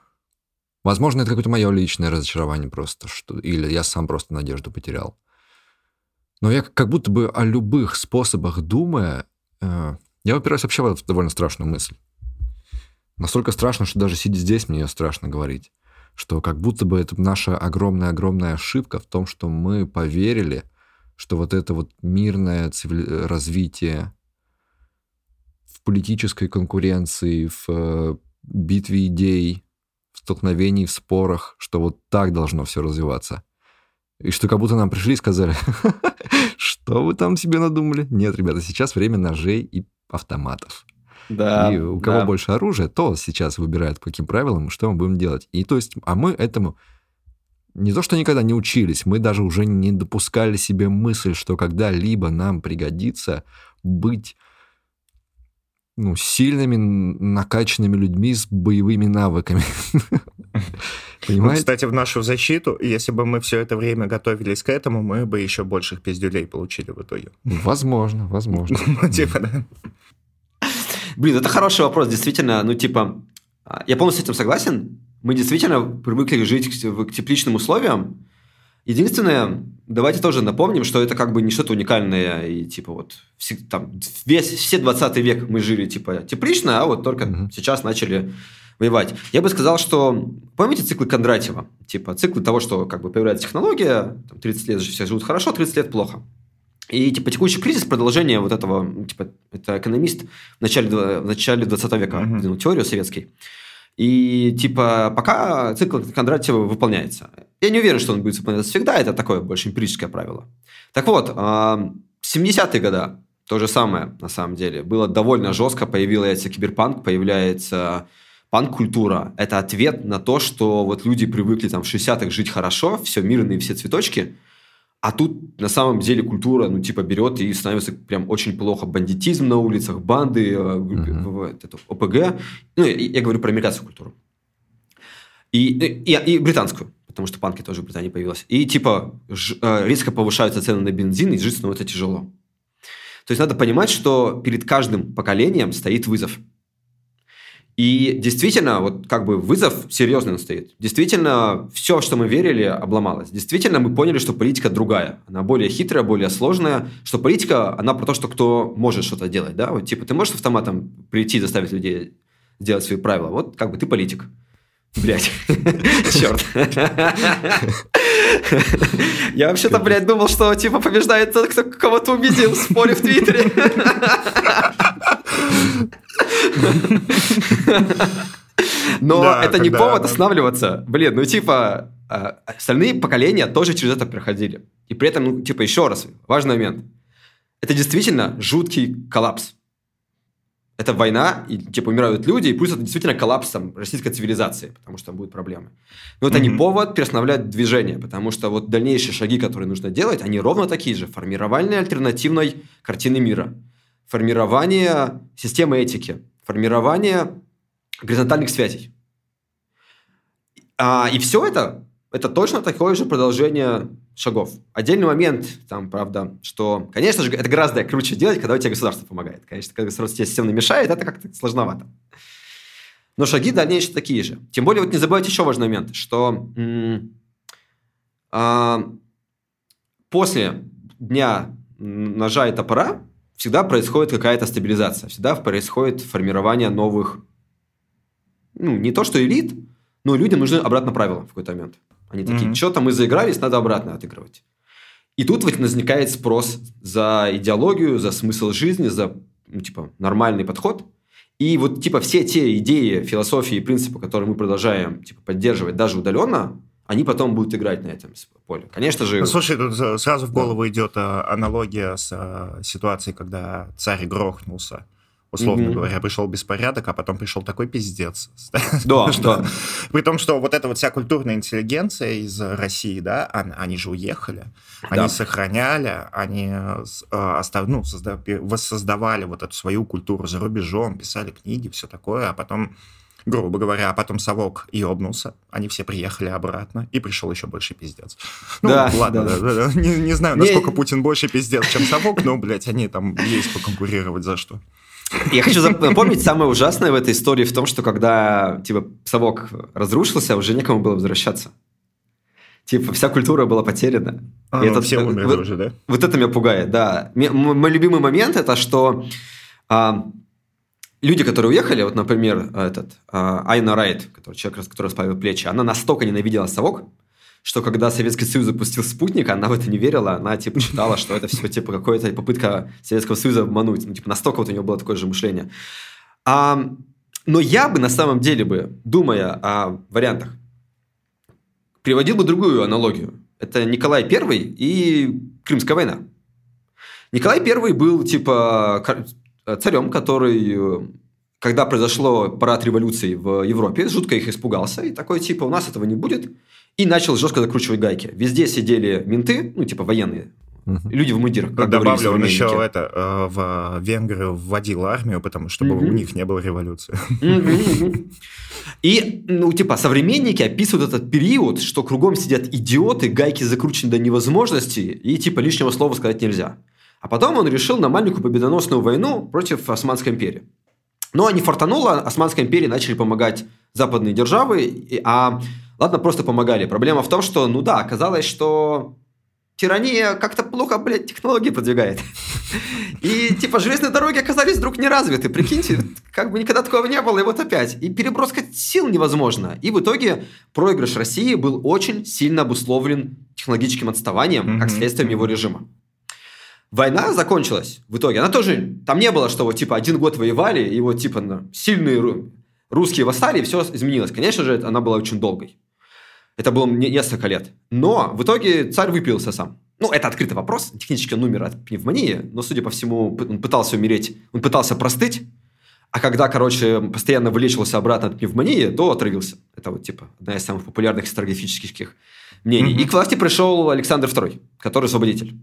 Возможно, это какое-то мое личное разочарование просто, что... или я сам просто надежду потерял. Но я как будто бы о любых способах думая, э, я упираюсь вообще в довольно страшную мысль. Настолько страшно, что даже сидя здесь, мне ее страшно говорить. Что как будто бы это наша огромная-огромная ошибка в том, что мы поверили, что вот это вот мирное цивили... развитие в политической конкуренции, в э, битве идей, в столкновении, в спорах, что вот так должно все развиваться. И что как будто нам пришли и сказали, что вы там себе надумали? Нет, ребята, сейчас время ножей и автоматов. Да. И у кого да. больше оружия, то сейчас выбирает по каким правилам, что мы будем делать. И то есть, а мы этому не то, что никогда не учились, мы даже уже не допускали себе мысль, что когда-либо нам пригодится быть ну, сильными, накачанными людьми с боевыми навыками. Понимаете? кстати, в нашу защиту, если бы мы все это время готовились к этому, мы бы еще больших пиздюлей получили в итоге. Возможно, возможно. Ну, типа, да. Блин, это хороший вопрос, действительно. Ну, типа, я полностью с этим согласен мы действительно привыкли жить к, к тепличным условиям. Единственное, давайте тоже напомним, что это как бы не что-то уникальное, и типа вот все, там, весь, все 20 век мы жили типа теплично, а вот только mm-hmm. сейчас начали воевать. Я бы сказал, что помните циклы Кондратьева? Типа циклы того, что как бы появляется технология, там, 30 лет же все живут хорошо, 30 лет плохо. И типа текущий кризис, продолжение вот этого, типа, это экономист в начале, в начале 20 века mm-hmm. выдвинул теорию советский. И типа пока цикл Кондратьева выполняется. Я не уверен, что он будет выполняться всегда, это такое больше эмпирическое правило. Так вот, 70-е годы то же самое, на самом деле. Было довольно жестко, появился киберпанк, появляется панк-культура. Это ответ на то, что вот люди привыкли там в 60-х жить хорошо, все мирные, все цветочки – а тут на самом деле культура, ну, типа, берет и становится прям очень плохо. Бандитизм на улицах, банды, uh-huh. это, ОПГ. Ну, я, я говорю про американскую культуру. И, и, и британскую, потому что панки тоже в Британии появилась. И, типа, ж, э, резко повышаются цены на бензин, и жить становится тяжело. То есть надо понимать, что перед каждым поколением стоит вызов. И действительно, вот как бы вызов серьезный он стоит. Действительно, все, что мы верили, обломалось. Действительно, мы поняли, что политика другая. Она более хитрая, более сложная. Что политика, она про то, что кто может что-то делать. Да? Вот типа ты можешь автоматом прийти и заставить людей сделать свои правила. Вот как бы ты политик. Блять. Черт. Я вообще-то, блядь, думал, что типа побеждает тот, кто кого-то убедил в споре в Твиттере. Но да, это не повод останавливаться. Блин, ну типа, а, остальные поколения тоже через это проходили. И при этом, ну, типа, еще раз, важный момент. Это действительно жуткий коллапс. Это война, и типа умирают люди, и плюс это действительно коллапс там, российской цивилизации, потому что там будут проблемы. Но это mm-hmm. не повод перестановлять движение, потому что вот дальнейшие шаги, которые нужно делать, они ровно такие же. Формирование альтернативной картины мира, формирование системы этики, формирование горизонтальных связей. А, и все это, это точно такое же продолжение шагов. Отдельный момент, там, правда, что, конечно же, это гораздо круче делать, когда у тебя государство помогает. Конечно, когда государство тебе системно мешает, это как-то сложновато. Но шаги дальнейшие такие же. Тем более, вот не забывайте еще важный момент, что а, после дня ножа и топора всегда происходит какая-то стабилизация, всегда происходит формирование новых, ну, не то что элит, но людям нужны обратно правила в какой-то момент. Они такие, mm-hmm. что-то мы заигрались, надо обратно отыгрывать. И тут вот возникает спрос за идеологию, за смысл жизни, за, ну, типа, нормальный подход. И вот, типа, все те идеи, философии и принципы, которые мы продолжаем, типа, поддерживать даже удаленно, они потом будут играть на этом поле. Конечно же... Ну, слушай, тут сразу в голову да. идет аналогия с а, ситуацией, когда царь грохнулся условно mm-hmm. говоря, пришел беспорядок, а потом пришел такой пиздец. Да, да. При том, что вот эта вот вся культурная интеллигенция из России, да, они же уехали, они сохраняли, они э, остав, ну, созда, воссоздавали вот эту свою культуру за рубежом, писали книги, все такое, а потом грубо говоря, а потом совок ёбнулся, они все приехали обратно, и пришел еще больше пиздец. Ну, да, ладно, да. Да, да, не, не знаю, насколько не... Путин больше пиздец, чем совок, но, блядь, они там есть поконкурировать за что. Я хочу напомнить, самое ужасное в этой истории в том, что когда типа совок разрушился, уже некому было возвращаться. Типа, вся культура была потеряна. А, и ну, это, все умерли вот, уже, да? Вот это меня пугает, да. Мой любимый момент это, что а, люди, которые уехали, вот, например, этот а, Айна Райт, который, человек, который расправил плечи, она настолько ненавидела совок, что когда Советский Союз запустил спутник, она в это не верила, она типа считала, что это все типа какая-то попытка Советского Союза обмануть. Ну, типа настолько вот у нее было такое же мышление. А, но я бы на самом деле бы, думая о вариантах, приводил бы другую аналогию. Это Николай I и Крымская война. Николай I был типа царем, который когда произошло парад революции в Европе, жутко их испугался и такой типа у нас этого не будет и начал жестко закручивать гайки. Везде сидели менты, ну, типа военные, Угу. Люди в мундирах. Как Добавлю, он еще это, э, в Венгрию вводил армию, потому что угу. у них не было революции. И, ну, типа, современники описывают этот период, что кругом сидят идиоты, гайки закручены до невозможности, и, типа, лишнего слова сказать нельзя. А потом он решил на маленькую победоносную войну против Османской империи. Но не фартануло, Османской империи начали помогать западные державы, а Ладно, просто помогали. Проблема в том, что, ну да, оказалось, что тирания как-то плохо, блядь, технологии продвигает. И, типа, железные дороги оказались вдруг не развиты. Прикиньте, как бы никогда такого не было, и вот опять. И переброска сил невозможно. И в итоге проигрыш России был очень сильно обусловлен технологическим отставанием, как следствием его режима. Война закончилась в итоге. Она тоже... Там не было, что вот, типа, один год воевали, и вот, типа, сильные русские восстали, и все изменилось. Конечно же, она была очень долгой. Это было несколько лет. Но в итоге царь выпился сам. Ну, это открытый вопрос. Технически он умер от пневмонии, но, судя по всему, он пытался умереть, он пытался простыть, а когда, короче, постоянно вылечивался обратно от пневмонии, то отравился. Это вот, типа, одна из самых популярных историографических мнений. Mm-hmm. И к власти пришел Александр II, который освободитель.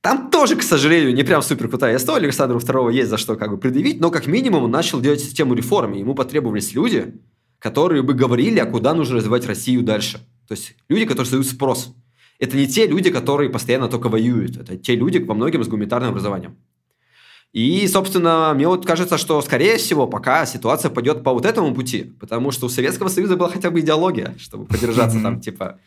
Там тоже, к сожалению, не прям супер крутая история. Александру II есть за что как бы предъявить, но как минимум он начал делать систему реформ. Ему потребовались люди, которые бы говорили, а куда нужно развивать Россию дальше. То есть люди, которые создают спрос. Это не те люди, которые постоянно только воюют. Это те люди, во многим с гуманитарным образованием. И, собственно, мне вот кажется, что, скорее всего, пока ситуация пойдет по вот этому пути, потому что у Советского Союза была хотя бы идеология, чтобы поддержаться там, типа,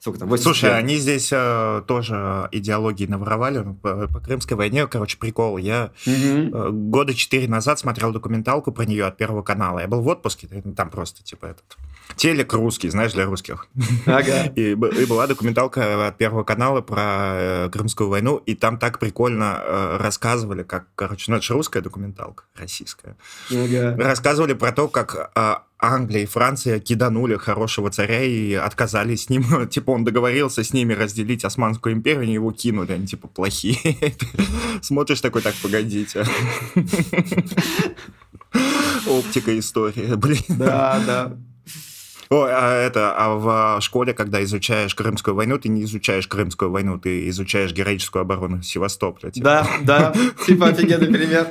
сколько там, 80 Слушай, лет. они здесь э, тоже идеологии наворовали ну, по, по Крымской войне. Короче, прикол. Я угу. э, года четыре назад смотрел документалку про нее от Первого канала. Я был в отпуске, там просто, типа, этот... Телек русский, знаешь, для русских. Ага. И, и была документалка от Первого канала про э, Крымскую войну, и там так прикольно э, рассказывали, как, короче, ну это же русская документалка, российская. Ага. Рассказывали про то, как э, Англия и Франция киданули хорошего царя и отказались с ним. типа он договорился с ними разделить Османскую империю, они его кинули, они типа плохие. Смотришь такой, так, погодите. Оптика истории, блин. Да, да. О, а это, а в школе, когда изучаешь Крымскую войну, ты не изучаешь Крымскую войну, ты изучаешь героическую оборону Севастополя. Типа. Да, да, типа офигенный пример.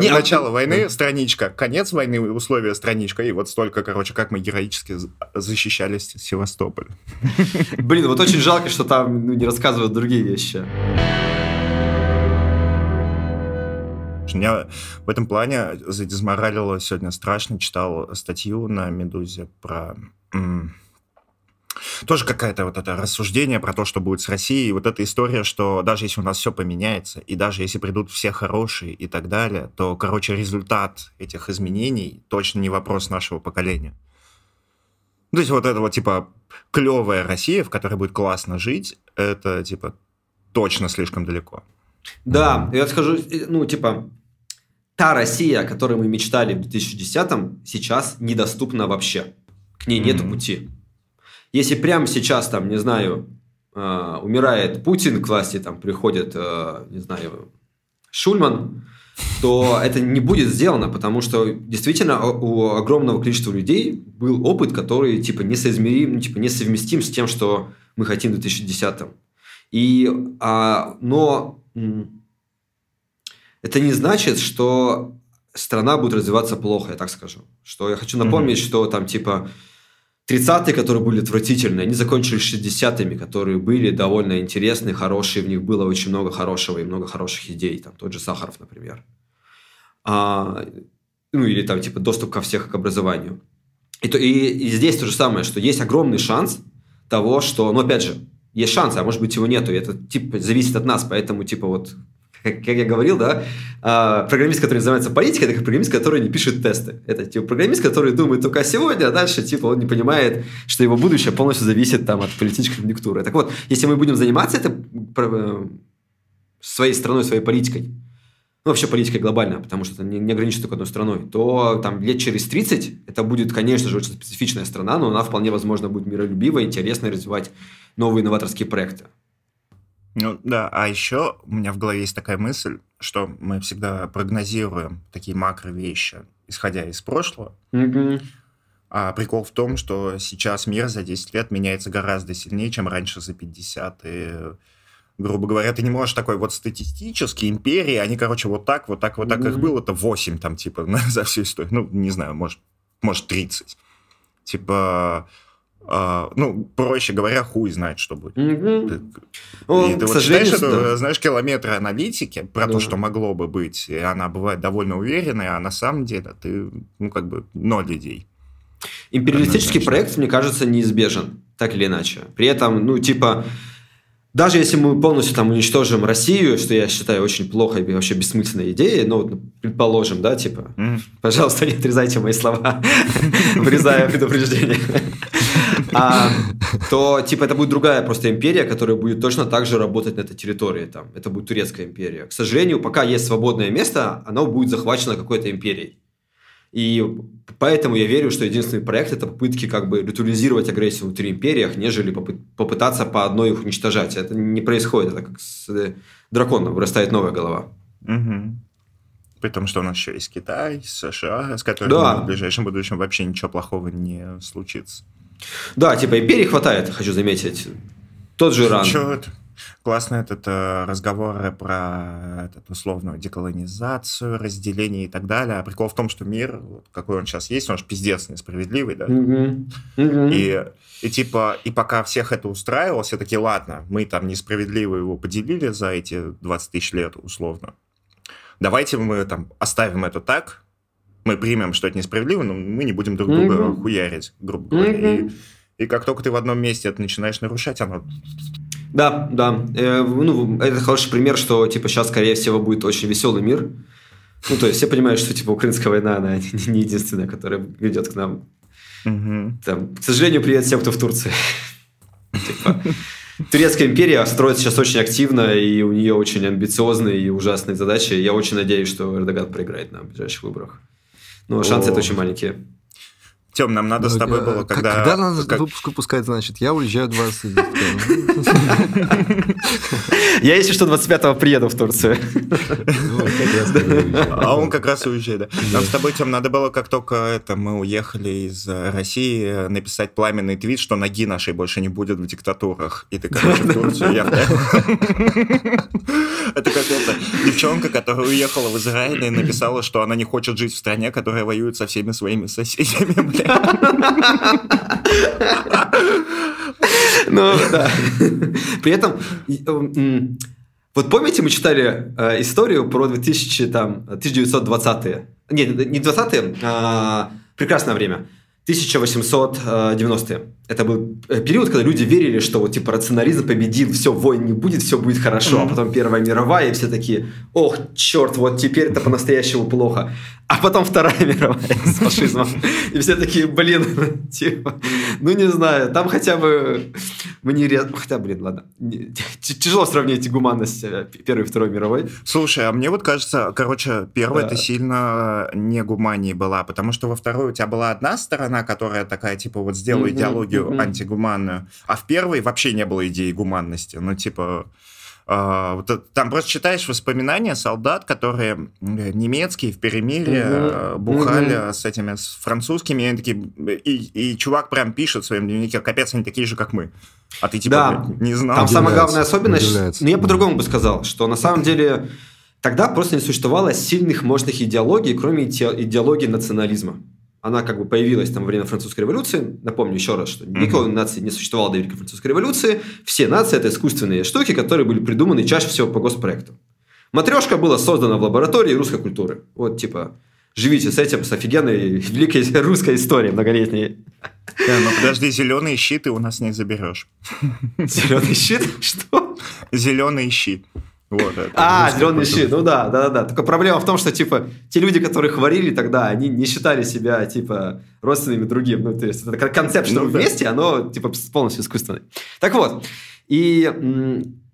Не, а Начало а... войны, страничка, конец войны, условия страничка, и вот столько, короче, как мы героически защищались Севастополь. Блин, вот очень жалко, что там ну, не рассказывают другие вещи. Меня в этом плане задизморалило сегодня страшно. Читал статью на «Медузе» про тоже какое-то вот это рассуждение про то, что будет с Россией, вот эта история, что даже если у нас все поменяется, и даже если придут все хорошие и так далее, то, короче, результат этих изменений точно не вопрос нашего поколения. То есть вот это вот, типа, клевая Россия, в которой будет классно жить, это, типа, точно слишком далеко. Да, я скажу, ну, типа, та Россия, о которой мы мечтали в 2010-м, сейчас недоступна вообще. К ней mm-hmm. нету пути. Если прямо сейчас, там, не знаю, э, умирает Путин к власти, там приходит, э, не знаю, Шульман, то это не будет сделано, потому что действительно у огромного количества людей был опыт, который типа несоизмерим, ну, типа несовместим с тем, что мы хотим в 2010-м. И, а, но это не значит, что страна будет развиваться плохо, я так скажу. Что я хочу напомнить, mm-hmm. что там типа 30-е, которые были отвратительные, они закончились 60-ми, которые были довольно интересные, хорошие, в них было очень много хорошего и много хороших идей, там тот же Сахаров, например. А, ну или там типа доступ ко всех к образованию. И, то, и, и здесь то же самое, что есть огромный шанс того, что, ну опять же, есть шанс, а может быть его нету, и это типа зависит от нас, поэтому типа вот как, я говорил, да, а, программист, который занимается политикой, это как программист, который не пишет тесты. Это типа программист, который думает только сегодня, а дальше типа он не понимает, что его будущее полностью зависит там от политической конъюнктуры. Так вот, если мы будем заниматься это э, своей страной, своей политикой, ну, вообще политикой глобально, потому что это не, не ограничено только одной страной, то там лет через 30 это будет, конечно же, очень специфичная страна, но она вполне возможно будет миролюбивая, интересная, развивать новые инноваторские проекты. Ну да, а еще у меня в голове есть такая мысль, что мы всегда прогнозируем такие макро вещи, исходя из прошлого. Mm-hmm. А прикол в том, что сейчас мир за 10 лет меняется гораздо сильнее, чем раньше за 50. И, грубо говоря, ты не можешь такой вот статистически империи, они, короче, вот так, вот так, вот так, mm-hmm. их было, это 8 там, типа, за всю историю. Ну, не знаю, может, может 30. Типа, Uh, ну, проще говоря, хуй знает, что будет. Mm-hmm. Ты, и ты вот считаешь, да. знаешь, километры аналитики про да. то, что могло бы быть, и она бывает довольно уверенная, а на самом деле ты, ну, как бы, ноль идей. Империалистический проект, мне кажется, неизбежен, так или иначе. При этом, ну, типа, даже если мы полностью там уничтожим Россию, что я считаю очень плохой и вообще бессмысленной идеей, ну, вот, предположим, да, типа, mm. пожалуйста, не отрезайте мои слова, врезая предупреждение, а, то, типа, это будет другая просто империя, которая будет точно так же работать на этой территории, там, это будет турецкая империя. К сожалению, пока есть свободное место, оно будет захвачено какой-то империей. И поэтому я верю, что единственный проект – это попытки как бы ритуализировать агрессию внутри империях, нежели попытаться по одной их уничтожать. Это не происходит, это как с э, драконом вырастает новая голова. Угу. При том, что у нас еще есть Китай, США, с которыми да. в ближайшем будущем вообще ничего плохого не случится. Да, типа империи хватает, хочу заметить. Тот же Иран. Черт. Классно этот э, разговоры про этот, условную деколонизацию, разделение и так далее. А прикол в том, что мир, какой он сейчас есть, он же пиздец несправедливый, да? Mm-hmm. Mm-hmm. И, и типа, и пока всех это устраивало, все таки ладно, мы там несправедливо его поделили за эти 20 тысяч лет, условно. давайте мы там оставим это так, мы примем, что это несправедливо, но мы не будем друг друга mm-hmm. хуярить, грубо говоря. Mm-hmm. И, и как только ты в одном месте это начинаешь нарушать, оно... Да, да. Э, ну, это хороший пример, что, типа, сейчас, скорее всего, будет очень веселый мир. Ну, то есть все понимают, что, типа, украинская война, она не единственная, которая ведет к нам. Угу. Там, к сожалению, привет всем, кто в Турции. Типа, Турецкая империя строится сейчас очень активно, и у нее очень амбициозные и ужасные задачи. Я очень надеюсь, что Эрдоган проиграет на ближайших выборах. Но шансы это очень маленькие. Тем, нам надо ну, с тобой было, когда... Когда надо как... выпуск выпускать, значит? Я уезжаю 20... Я, если что, 25-го приеду в Турцию. А он как раз уезжает, да. Нам с тобой, Тем, надо было, как только это мы уехали из России, написать пламенный твит, что ноги нашей больше не будет в диктатурах. И ты, короче, в Турцию, я Это как это девчонка, которая уехала в Израиль и написала, что она не хочет жить в стране, которая воюет со всеми своими соседями, ну, да. При этом, вот помните, мы читали э, историю про 2000, там, 1920-е? Нет, не 20-е, а прекрасное время. 1890-е. Это был э, период, когда люди верили, что вот типа рационализм победил, все, войн не будет, все будет хорошо. Mm-hmm. А потом Первая мировая, и все такие, ох, черт, вот теперь это по-настоящему плохо. А потом Вторая мировая с фашизмом. И все такие, блин, типа, ну не знаю, там хотя бы мне Хотя, блин, ладно. Тяжело сравнить гуманность э, Первой и Второй мировой. Слушай, а мне вот кажется, короче, первая ты сильно не гуманнее была, потому что во второй у тебя была одна сторона, которая такая, типа, вот сделаю идеологию антигуманную. А в первой вообще не было идеи гуманности. Ну, типа... Uh, там просто читаешь воспоминания солдат, которые немецкие в перемирие uh-huh. бухали uh-huh. с этими с французскими, и, они такие, и, и чувак прям пишет в своем дневнике, капец, они такие же, как мы. А ты типа да. не знал. Там самая главная особенность, ну я по-другому бы сказал, что на самом деле тогда просто не существовало сильных, мощных идеологий, кроме идеологии национализма она как бы появилась там во время французской революции. Напомню еще раз, что никакой mm-hmm. нации не существовало до Великой французской революции. Все нации – это искусственные штуки, которые были придуманы чаще всего по госпроекту. Матрешка была создана в лаборатории русской культуры. Вот типа живите с этим, с офигенной великой русской историей многолетней. Да, но подожди, зеленые щиты у нас не заберешь. Зеленый щит? Что? Зеленый щит. Вот, а, зеленый щит, ну да, да, да. Только проблема в том, что, типа, те люди, которых варили тогда, они не считали себя, типа, родственными другим. Ну, то есть, это концепт, что ну, вместе, да. оно, типа, полностью искусственное. Так вот, и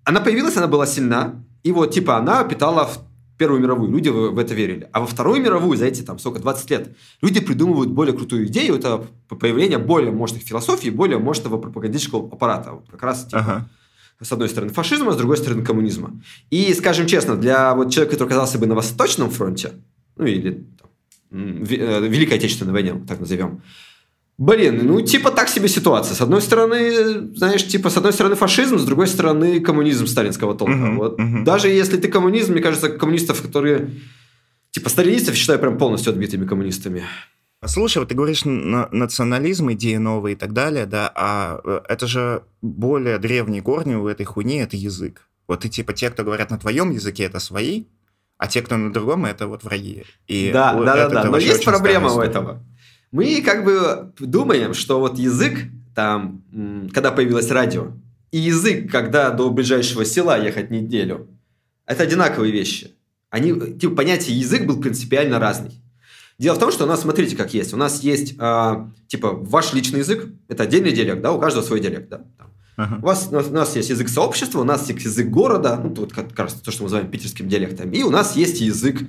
она появилась, она была сильна, и вот, типа, она питала в Первую мировую, люди в, в это верили. А во Вторую мировую, за эти, там, сколько, 20 лет, люди придумывают более крутую идею, это появление более мощных философий, более мощного пропагандического аппарата. Вот как раз, типа, ага с одной стороны фашизма, с другой стороны коммунизма. И, скажем честно, для вот человека, который оказался бы на Восточном фронте, ну или там, э, Великой Отечественной войне, так назовем, Блин, ну типа так себе ситуация. С одной стороны, знаешь, типа с одной стороны фашизм, с другой стороны коммунизм сталинского толка. Uh-huh, вот. uh-huh. Даже если ты коммунизм, мне кажется, коммунистов, которые типа сталинистов считаю прям полностью отбитыми коммунистами. Слушай, вот ты говоришь на национализм, идеи новые и так далее, да, а э, это же более древние корни у этой хуйни, это язык. Вот и типа те, кто говорят на твоем языке, это свои, а те, кто на другом, это вот враги. И да, да, да, да. Но есть проблема у этого. Мы как бы думаем, что вот язык, там, когда появилось радио, и язык, когда до ближайшего села ехать неделю, это одинаковые вещи. Они, типа, понятие язык был принципиально разный. Дело в том, что у нас, смотрите, как есть. У нас есть, э, типа, ваш личный язык, это отдельный диалект, да, у каждого свой диалект, да. Uh-huh. У, вас, у, нас, у нас есть язык сообщества, у нас есть язык города, ну, вот как, раз то, что мы называем питерским диалектом, и у нас есть язык,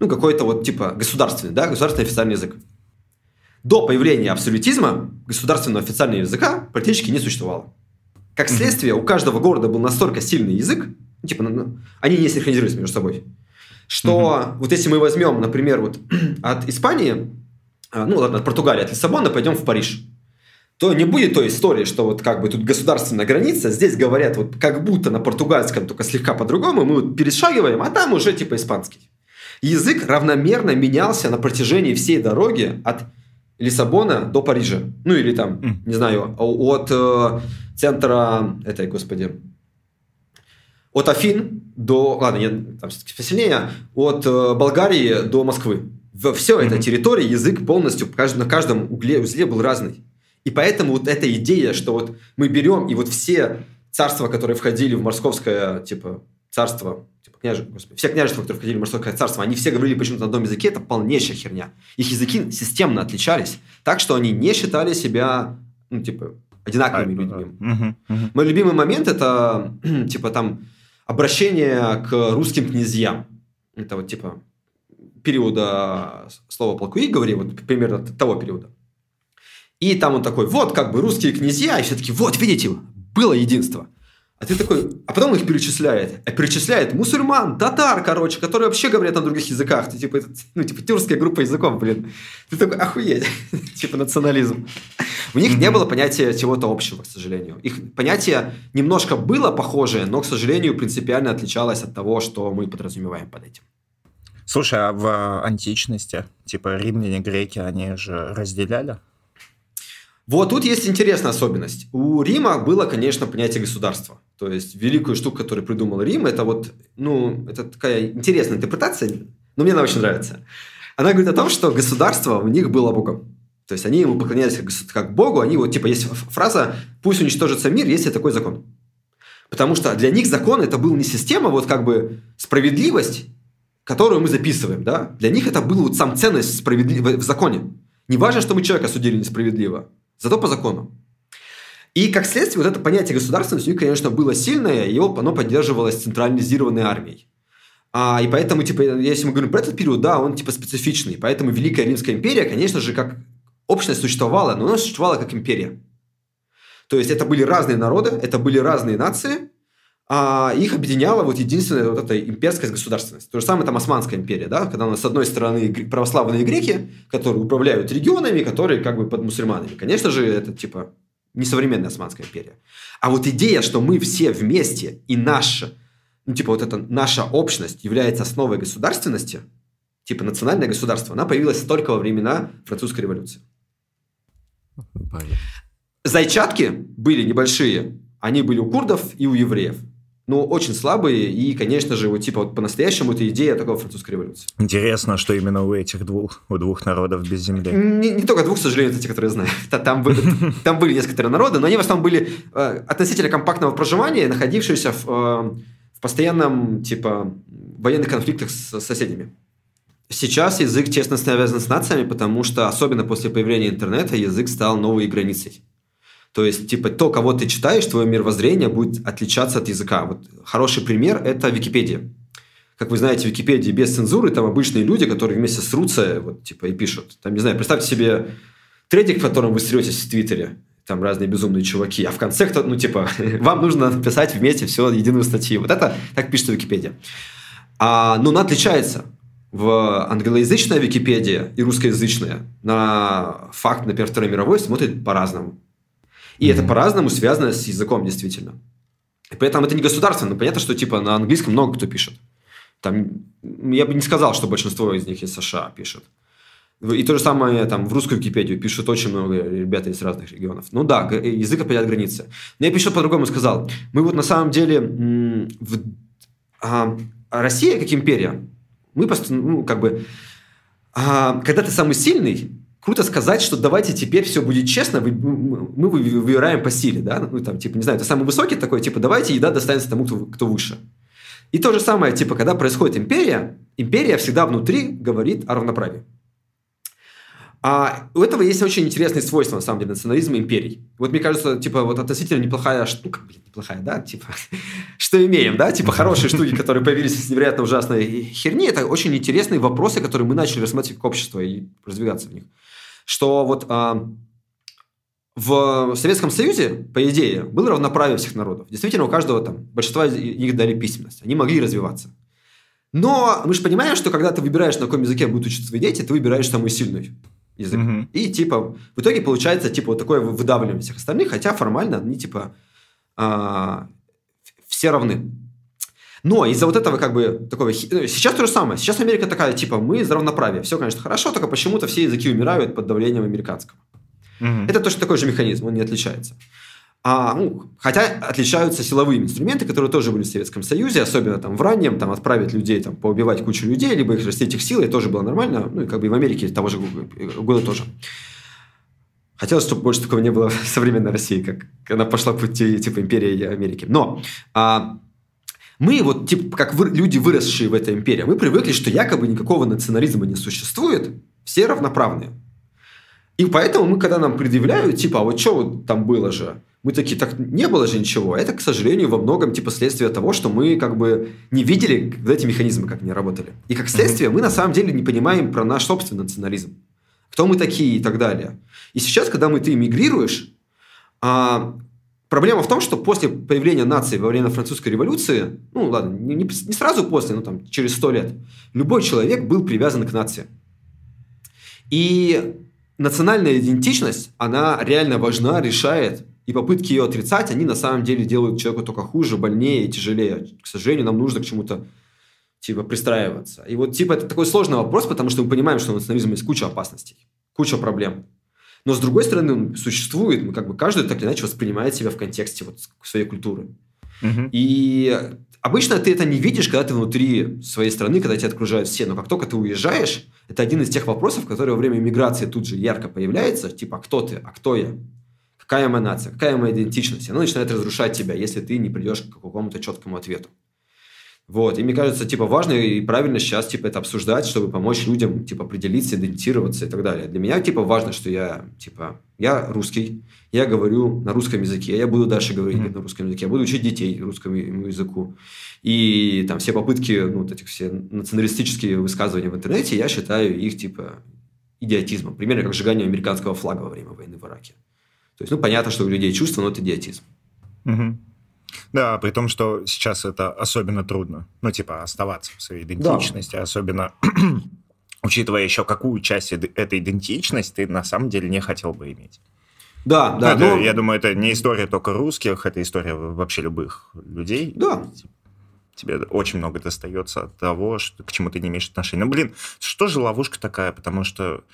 ну, какой-то вот, типа, государственный, да, государственный официальный язык. До появления абсолютизма государственного официального языка практически не существовало. Как следствие, у каждого города был настолько сильный язык, ну, типа, ну, они не синхронизировались между собой, что угу. вот если мы возьмем, например, вот от Испании, а, ну ладно, от Португалии, от Лиссабона пойдем в Париж, то не будет той истории, что вот как бы тут государственная граница, здесь говорят вот как будто на португальском, только слегка по-другому, мы вот перешагиваем, а там уже типа испанский. Язык равномерно менялся на протяжении всей дороги от Лиссабона до Парижа. Ну или там, не знаю, от э, центра этой, господи, от Афин до, ладно, нет, там посильнее, от э, Болгарии до Москвы. Во все mm-hmm. этой территории язык полностью на каждом угле, узле был разный. И поэтому вот эта идея, что вот мы берем и вот все царства, которые входили в московское, типа, царство, типа, княж... Господи, все княжества, которые входили в морское царство, они все говорили почему-то на одном языке, это полнейшая херня. Их языки системно отличались, так что они не считали себя, ну, типа, одинаковыми а, людьми. Угу, угу. Мой любимый момент это, типа, там, обращение к русским князьям. Это вот, типа, периода слова полкуи, говори, вот примерно того периода. И там он такой, вот как бы русские князья, и все таки вот, видите, было единство. А ты такой, а потом их перечисляет. А перечисляет мусульман, татар, короче, которые вообще говорят на других языках. Ты типа, это, ну, типа, тюркская группа языков, блин. Ты такой, охуеть. типа национализм. У них не было понятия чего-то общего, к сожалению. Их понятие немножко было похожее, но, к сожалению, принципиально отличалось от того, что мы подразумеваем под этим. Слушай, а в античности, типа римляне, греки, они же разделяли вот тут есть интересная особенность. У Рима было, конечно, понятие государства. То есть великую штуку, которую придумал Рим, это вот, ну, это такая интересная интерпретация, но мне она очень нравится. Она говорит о том, что государство у них было богом. То есть они ему поклонялись как, как богу, они вот, типа, есть фраза «пусть уничтожится мир, если такой закон». Потому что для них закон это был не система, вот как бы справедливость, которую мы записываем, да? Для них это была вот сам ценность справедлив... в законе. Не важно, что мы человека судили несправедливо. Зато по закону. И как следствие, вот это понятие государственности у них, конечно, было сильное, его оно поддерживалось централизированной армией. А, и поэтому, типа, если мы говорим про этот период, да, он типа специфичный. Поэтому Великая Римская империя, конечно же, как общность существовала, но она существовала как империя. То есть это были разные народы, это были разные нации, а их объединяла вот единственная вот эта имперская государственность. То же самое там Османская империя, да, когда у нас с одной стороны православные греки, которые управляют регионами, которые как бы под мусульманами. Конечно же, это типа несовременная Османская империя. А вот идея, что мы все вместе и наша, ну типа вот эта наша общность является основой государственности, типа национальное государство, она появилась только во времена французской революции. Понятно. Зайчатки были небольшие, они были у курдов и у евреев но очень слабые, и, конечно же, вот типа вот по-настоящему это идея такого французской революции. Интересно, что именно у этих двух, у двух народов без земли. Не, не только двух, к сожалению, это те, которые знаю. Там были, там были некоторые народы, но они в основном были э, относительно компактного проживания, находившиеся в, э, в постоянном, типа, военных конфликтах с соседями. Сейчас язык честно связан с нациями, потому что, особенно после появления интернета, язык стал новой границей. То есть, типа, то, кого ты читаешь, твое мировоззрение будет отличаться от языка. Вот хороший пример – это Википедия. Как вы знаете, в Википедии без цензуры там обычные люди, которые вместе срутся, вот, типа, и пишут. Там, не знаю, представьте себе трейдик, в котором вы сретесь в Твиттере, там разные безумные чуваки, а в конце кто ну, типа, вам нужно написать вместе все, единую статью. Вот это так пишет Википедия. А, но она отличается. В англоязычная Википедия и русскоязычная на факт, например, Второй мировой смотрит по-разному. И mm-hmm. это по-разному связано с языком, действительно. И при этом это не государственно. Но понятно, что типа на английском много кто пишет. Там, я бы не сказал, что большинство из них из США пишет. И то же самое там в русскую Википедию пишут очень много ребят из разных регионов. Ну да, язык определяет границы. Но я еще по-другому сказал. Мы вот на самом деле в, а, Россия как империя, мы просто, ну, как бы, а, когда ты самый сильный, круто сказать, что давайте теперь все будет честно, мы выбираем по силе, да, ну там, типа, не знаю, ты самый высокий такой, типа, давайте еда достанется тому, кто, выше. И то же самое, типа, когда происходит империя, империя всегда внутри говорит о равноправии. А у этого есть очень интересные свойства, на самом деле, национализма империй. Вот мне кажется, типа, вот относительно неплохая штука, блин, неплохая, да, типа, что имеем, да, типа, хорошие штуки, которые появились из невероятно ужасной херни, это очень интересные вопросы, которые мы начали рассматривать как общество и продвигаться в них что вот а, в Советском Союзе, по идее, было равноправие всех народов. Действительно, у каждого там, большинство из них дали письменность. Они могли развиваться. Но мы же понимаем, что когда ты выбираешь, на каком языке будут учиться твои дети, ты выбираешь самый сильный язык. Mm-hmm. И типа в итоге получается типа вот такое выдавливание всех остальных, хотя формально они типа а, все равны. Но из-за вот этого как бы такого... Ну, сейчас то же самое. Сейчас Америка такая, типа, мы за равноправие. Все, конечно, хорошо, только почему-то все языки умирают под давлением американского. Угу. Это точно такой же механизм, он не отличается. А, ну, хотя отличаются силовые инструменты, которые тоже были в Советском Союзе, особенно там в раннем, там отправить людей, там поубивать кучу людей, либо их растить их силой, тоже было нормально, ну и как бы и в Америке того же года тоже. Хотелось, чтобы больше такого не было в современной России, как она пошла по пути типа империи Америки. Но а, мы вот, типа, как вы, люди, выросшие в этой империи, мы привыкли, что якобы никакого национализма не существует, все равноправные. И поэтому мы, когда нам предъявляют, типа, а вот что вот там было же, мы такие, так не было же ничего. Это, к сожалению, во многом типа следствие того, что мы как бы не видели, когда эти механизмы как не работали. И как следствие, mm-hmm. мы на самом деле не понимаем про наш собственный национализм. Кто мы такие и так далее. И сейчас, когда мы, ты эмигрируешь, а, проблема в том, что после появления нации во время французской революции, ну ладно, не, не сразу после, но там через сто лет, любой человек был привязан к нации. И национальная идентичность, она реально важна, решает и попытки ее отрицать, они на самом деле делают человеку только хуже, больнее и тяжелее. К сожалению, нам нужно к чему-то типа пристраиваться. И вот типа это такой сложный вопрос, потому что мы понимаем, что у национализма есть куча опасностей, куча проблем. Но с другой стороны, он существует, мы как бы каждый так или иначе воспринимает себя в контексте вот своей культуры. Угу. И обычно ты это не видишь, когда ты внутри своей страны, когда тебя окружают все. Но как только ты уезжаешь, это один из тех вопросов, который во время миграции тут же ярко появляется. Типа, а кто ты? А кто я? какая моя нация, какая моя идентичность, она начинает разрушать тебя, если ты не придешь к какому-то четкому ответу. Вот, и мне кажется, типа, важно и правильно сейчас, типа, это обсуждать, чтобы помочь людям, типа, определиться, идентифицироваться и так далее. Для меня, типа, важно, что я, типа, я русский, я говорю на русском языке, я буду дальше говорить mm-hmm. на русском языке, я буду учить детей русскому языку. И там все попытки, ну, вот этих все националистические высказывания в интернете, я считаю их, типа, идиотизмом. Примерно как сжигание американского флага во время войны в Ираке. То есть, ну, понятно, что у людей чувства, но это идиотизм. Угу. Да, при том, что сейчас это особенно трудно. Ну, типа, оставаться в своей идентичности, да. особенно учитывая еще, какую часть этой идентичности ты на самом деле не хотел бы иметь. Да, да. Это, но... Я думаю, это не история только русских, это история вообще любых людей. Да. Тебе очень много достается от того, что, к чему ты не имеешь отношения. Ну, блин, что же ловушка такая? Потому что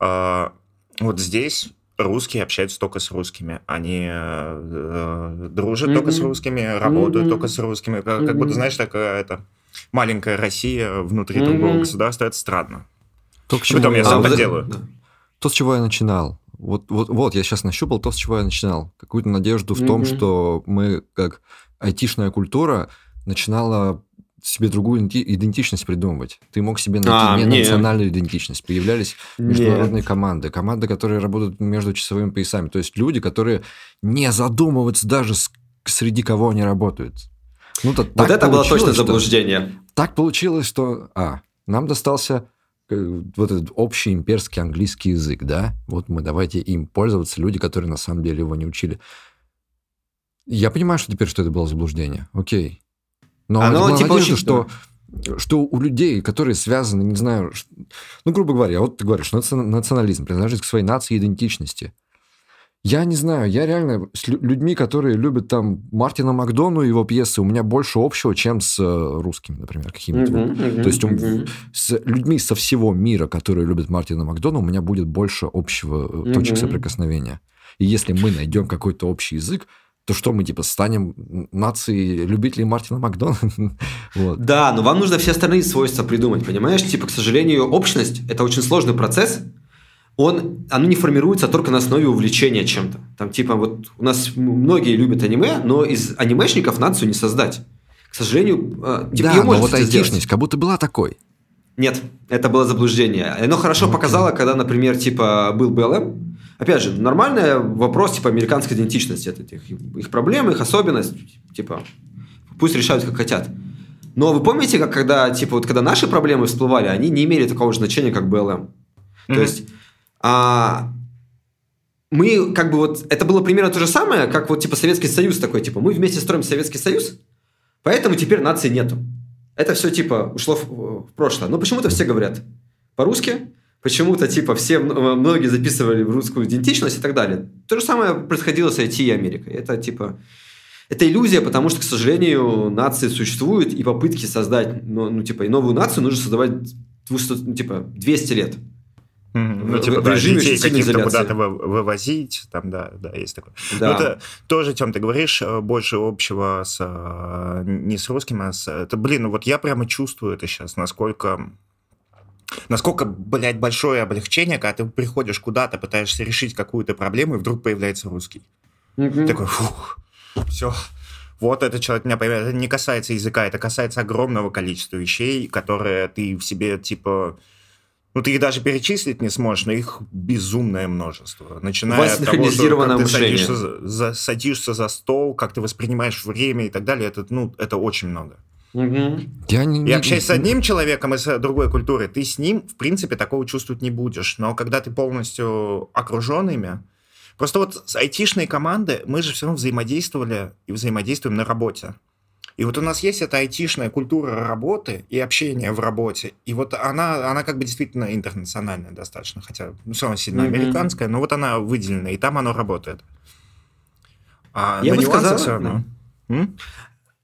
э, вот здесь русские общаются только с русскими. Они э, дружат mm-hmm. только с русскими, работают mm-hmm. только с русскими. Как, mm-hmm. как будто, знаешь, такая это маленькая Россия внутри mm-hmm. другого государства. Это странно. То, к чему Потом я, сам а, так делаю. То, с чего я начинал. Вот, вот, вот я сейчас нащупал то, с чего я начинал. Какую-то надежду в mm-hmm. том, что мы, как айтишная культура, начинала себе другую идентичность придумывать. Ты мог себе найти а, не нет. национальную идентичность. Появлялись международные нет. команды, команды, которые работают между часовыми поясами. То есть люди, которые не задумываются даже среди кого они работают. Ну, то, вот это было точно заблуждение. Что, так получилось, что а, нам достался э, вот этот общий имперский английский язык, да? Вот мы давайте им пользоваться, люди, которые на самом деле его не учили. Я понимаю, что теперь, что это было заблуждение. Окей. Но Оно, типа, надежда, очень... что что у людей, которые связаны, не знаю, ну, грубо говоря, вот ты говоришь, национализм, принадлежит к своей нации идентичности. Я не знаю, я реально с людьми, которые любят там Мартина Макдону и его пьесы, у меня больше общего, чем с э, русскими, например, какими-то. Uh-huh, uh-huh, То есть uh-huh. с людьми со всего мира, которые любят Мартина Макдона, у меня будет больше общего uh-huh. точек соприкосновения. И если мы найдем какой-то общий язык, то что мы, типа, станем нацией любителей Мартина Макдона? вот. Да, но вам нужно все остальные свойства придумать, понимаешь? Типа, к сожалению, общность – это очень сложный процесс, он, оно не формируется только на основе увлечения чем-то. Там, типа, вот у нас многие любят аниме, но из анимешников нацию не создать. К сожалению, э, типа, да, но вот айтишность как будто была такой. Нет, это было заблуждение. Оно хорошо okay. показало, когда, например, типа, был БЛМ, Опять же, нормальный вопрос типа американской идентичности, это их, их проблемы, их особенность, типа пусть решают как хотят. Но вы помните, как когда типа вот когда наши проблемы всплывали, они не имели такого же значения, как БЛМ. Mm-hmm. То есть а, мы как бы вот это было примерно то же самое, как вот типа Советский Союз такой, типа мы вместе строим Советский Союз, поэтому теперь нации нету. Это все типа ушло в, в прошлое. Но почему-то все говорят по-русски, почему-то типа все, многие записывали в русскую идентичность и так далее. То же самое происходило с IT и Америкой. Это типа... Это иллюзия, потому что, к сожалению, нации существуют, и попытки создать, ну, ну типа, и новую нацию нужно создавать 200, ну, типа, 200 лет. Ну, типа, в да, режиме детей изоляции. куда-то вы- вывозить, там, да, да, есть такое. Да. Ну, это тоже, Тем, ты говоришь, э, больше общего с, э, не с русским, а с... Это, блин, ну вот я прямо чувствую это сейчас, насколько... Насколько, блядь, большое облегчение, когда ты приходишь куда-то, пытаешься решить какую-то проблему, и вдруг появляется русский. Мгм. Такой, фух, все. Вот этот человек меня появляется. Это не касается языка, это касается огромного количества вещей, которые ты в себе, типа... Ну, ты их даже перечислить не сможешь, но их безумное множество. Начиная от того, что как ты садишься за, садишься за стол, как ты воспринимаешь время и так далее, это, ну, это очень много. Мгм. Я не, И не- общаясь с одним человеком из э, другой культуры, ты с ним, в принципе, такого чувствовать не будешь. Но когда ты полностью окружен ими... Просто вот с айтишной команды мы же все равно взаимодействовали и взаимодействуем на работе. И вот у нас есть эта айтишная культура работы и общения в работе. И вот она, она как бы действительно интернациональная достаточно, хотя ну, все равно сильно Мгм. американская, но вот она выделена, и там оно работает. А Я бы сказал, всё равно. М?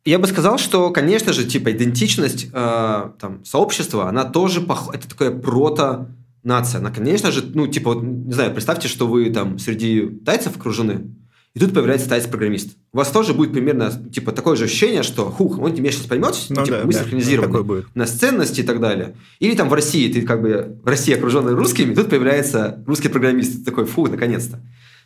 Я бы сказал, что, конечно же, типа идентичность э, там, сообщества, она тоже пох... это такая прото нация. Она, конечно же, ну, типа, вот, не знаю, представьте, что вы там среди тайцев окружены, и тут появляется тайц-программист. У вас тоже будет примерно, типа, такое же ощущение, что, хух, он меня сейчас поймет, Ну типа, да, мы да, синхронизированы будет. на ценности и так далее. Или там в России, ты как бы в России окруженный русскими, тут появляется русский программист. Ты такой, фу, наконец-то.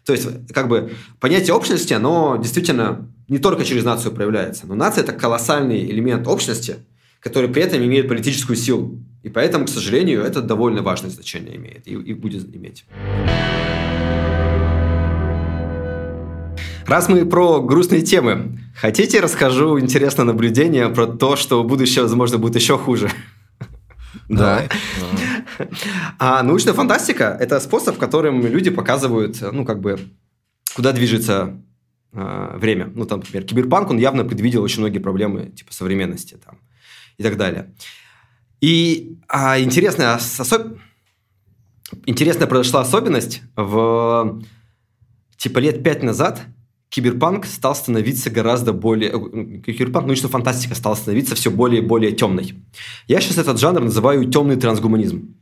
То есть, как бы, понятие общности, оно действительно не только через нацию проявляется. Но нация – это колоссальный элемент общности, который при этом имеет политическую силу. И поэтому, к сожалению, это довольно важное значение имеет и, и будет иметь. Раз мы про грустные темы, хотите расскажу интересное наблюдение про то, что будущее, возможно, будет еще хуже? Да. А научная фантастика – это способ, которым люди показывают, ну, как бы, куда движется э, время. Ну, там, например, киберпанк, он явно предвидел очень многие проблемы, типа, современности там, и так далее. И а, интересная, особ- интересная произошла особенность. В, типа, лет пять назад киберпанк стал становиться гораздо более... э, Киберпанк, научная фантастика стала становиться все более и более темной. Я сейчас этот жанр называю темный трансгуманизм.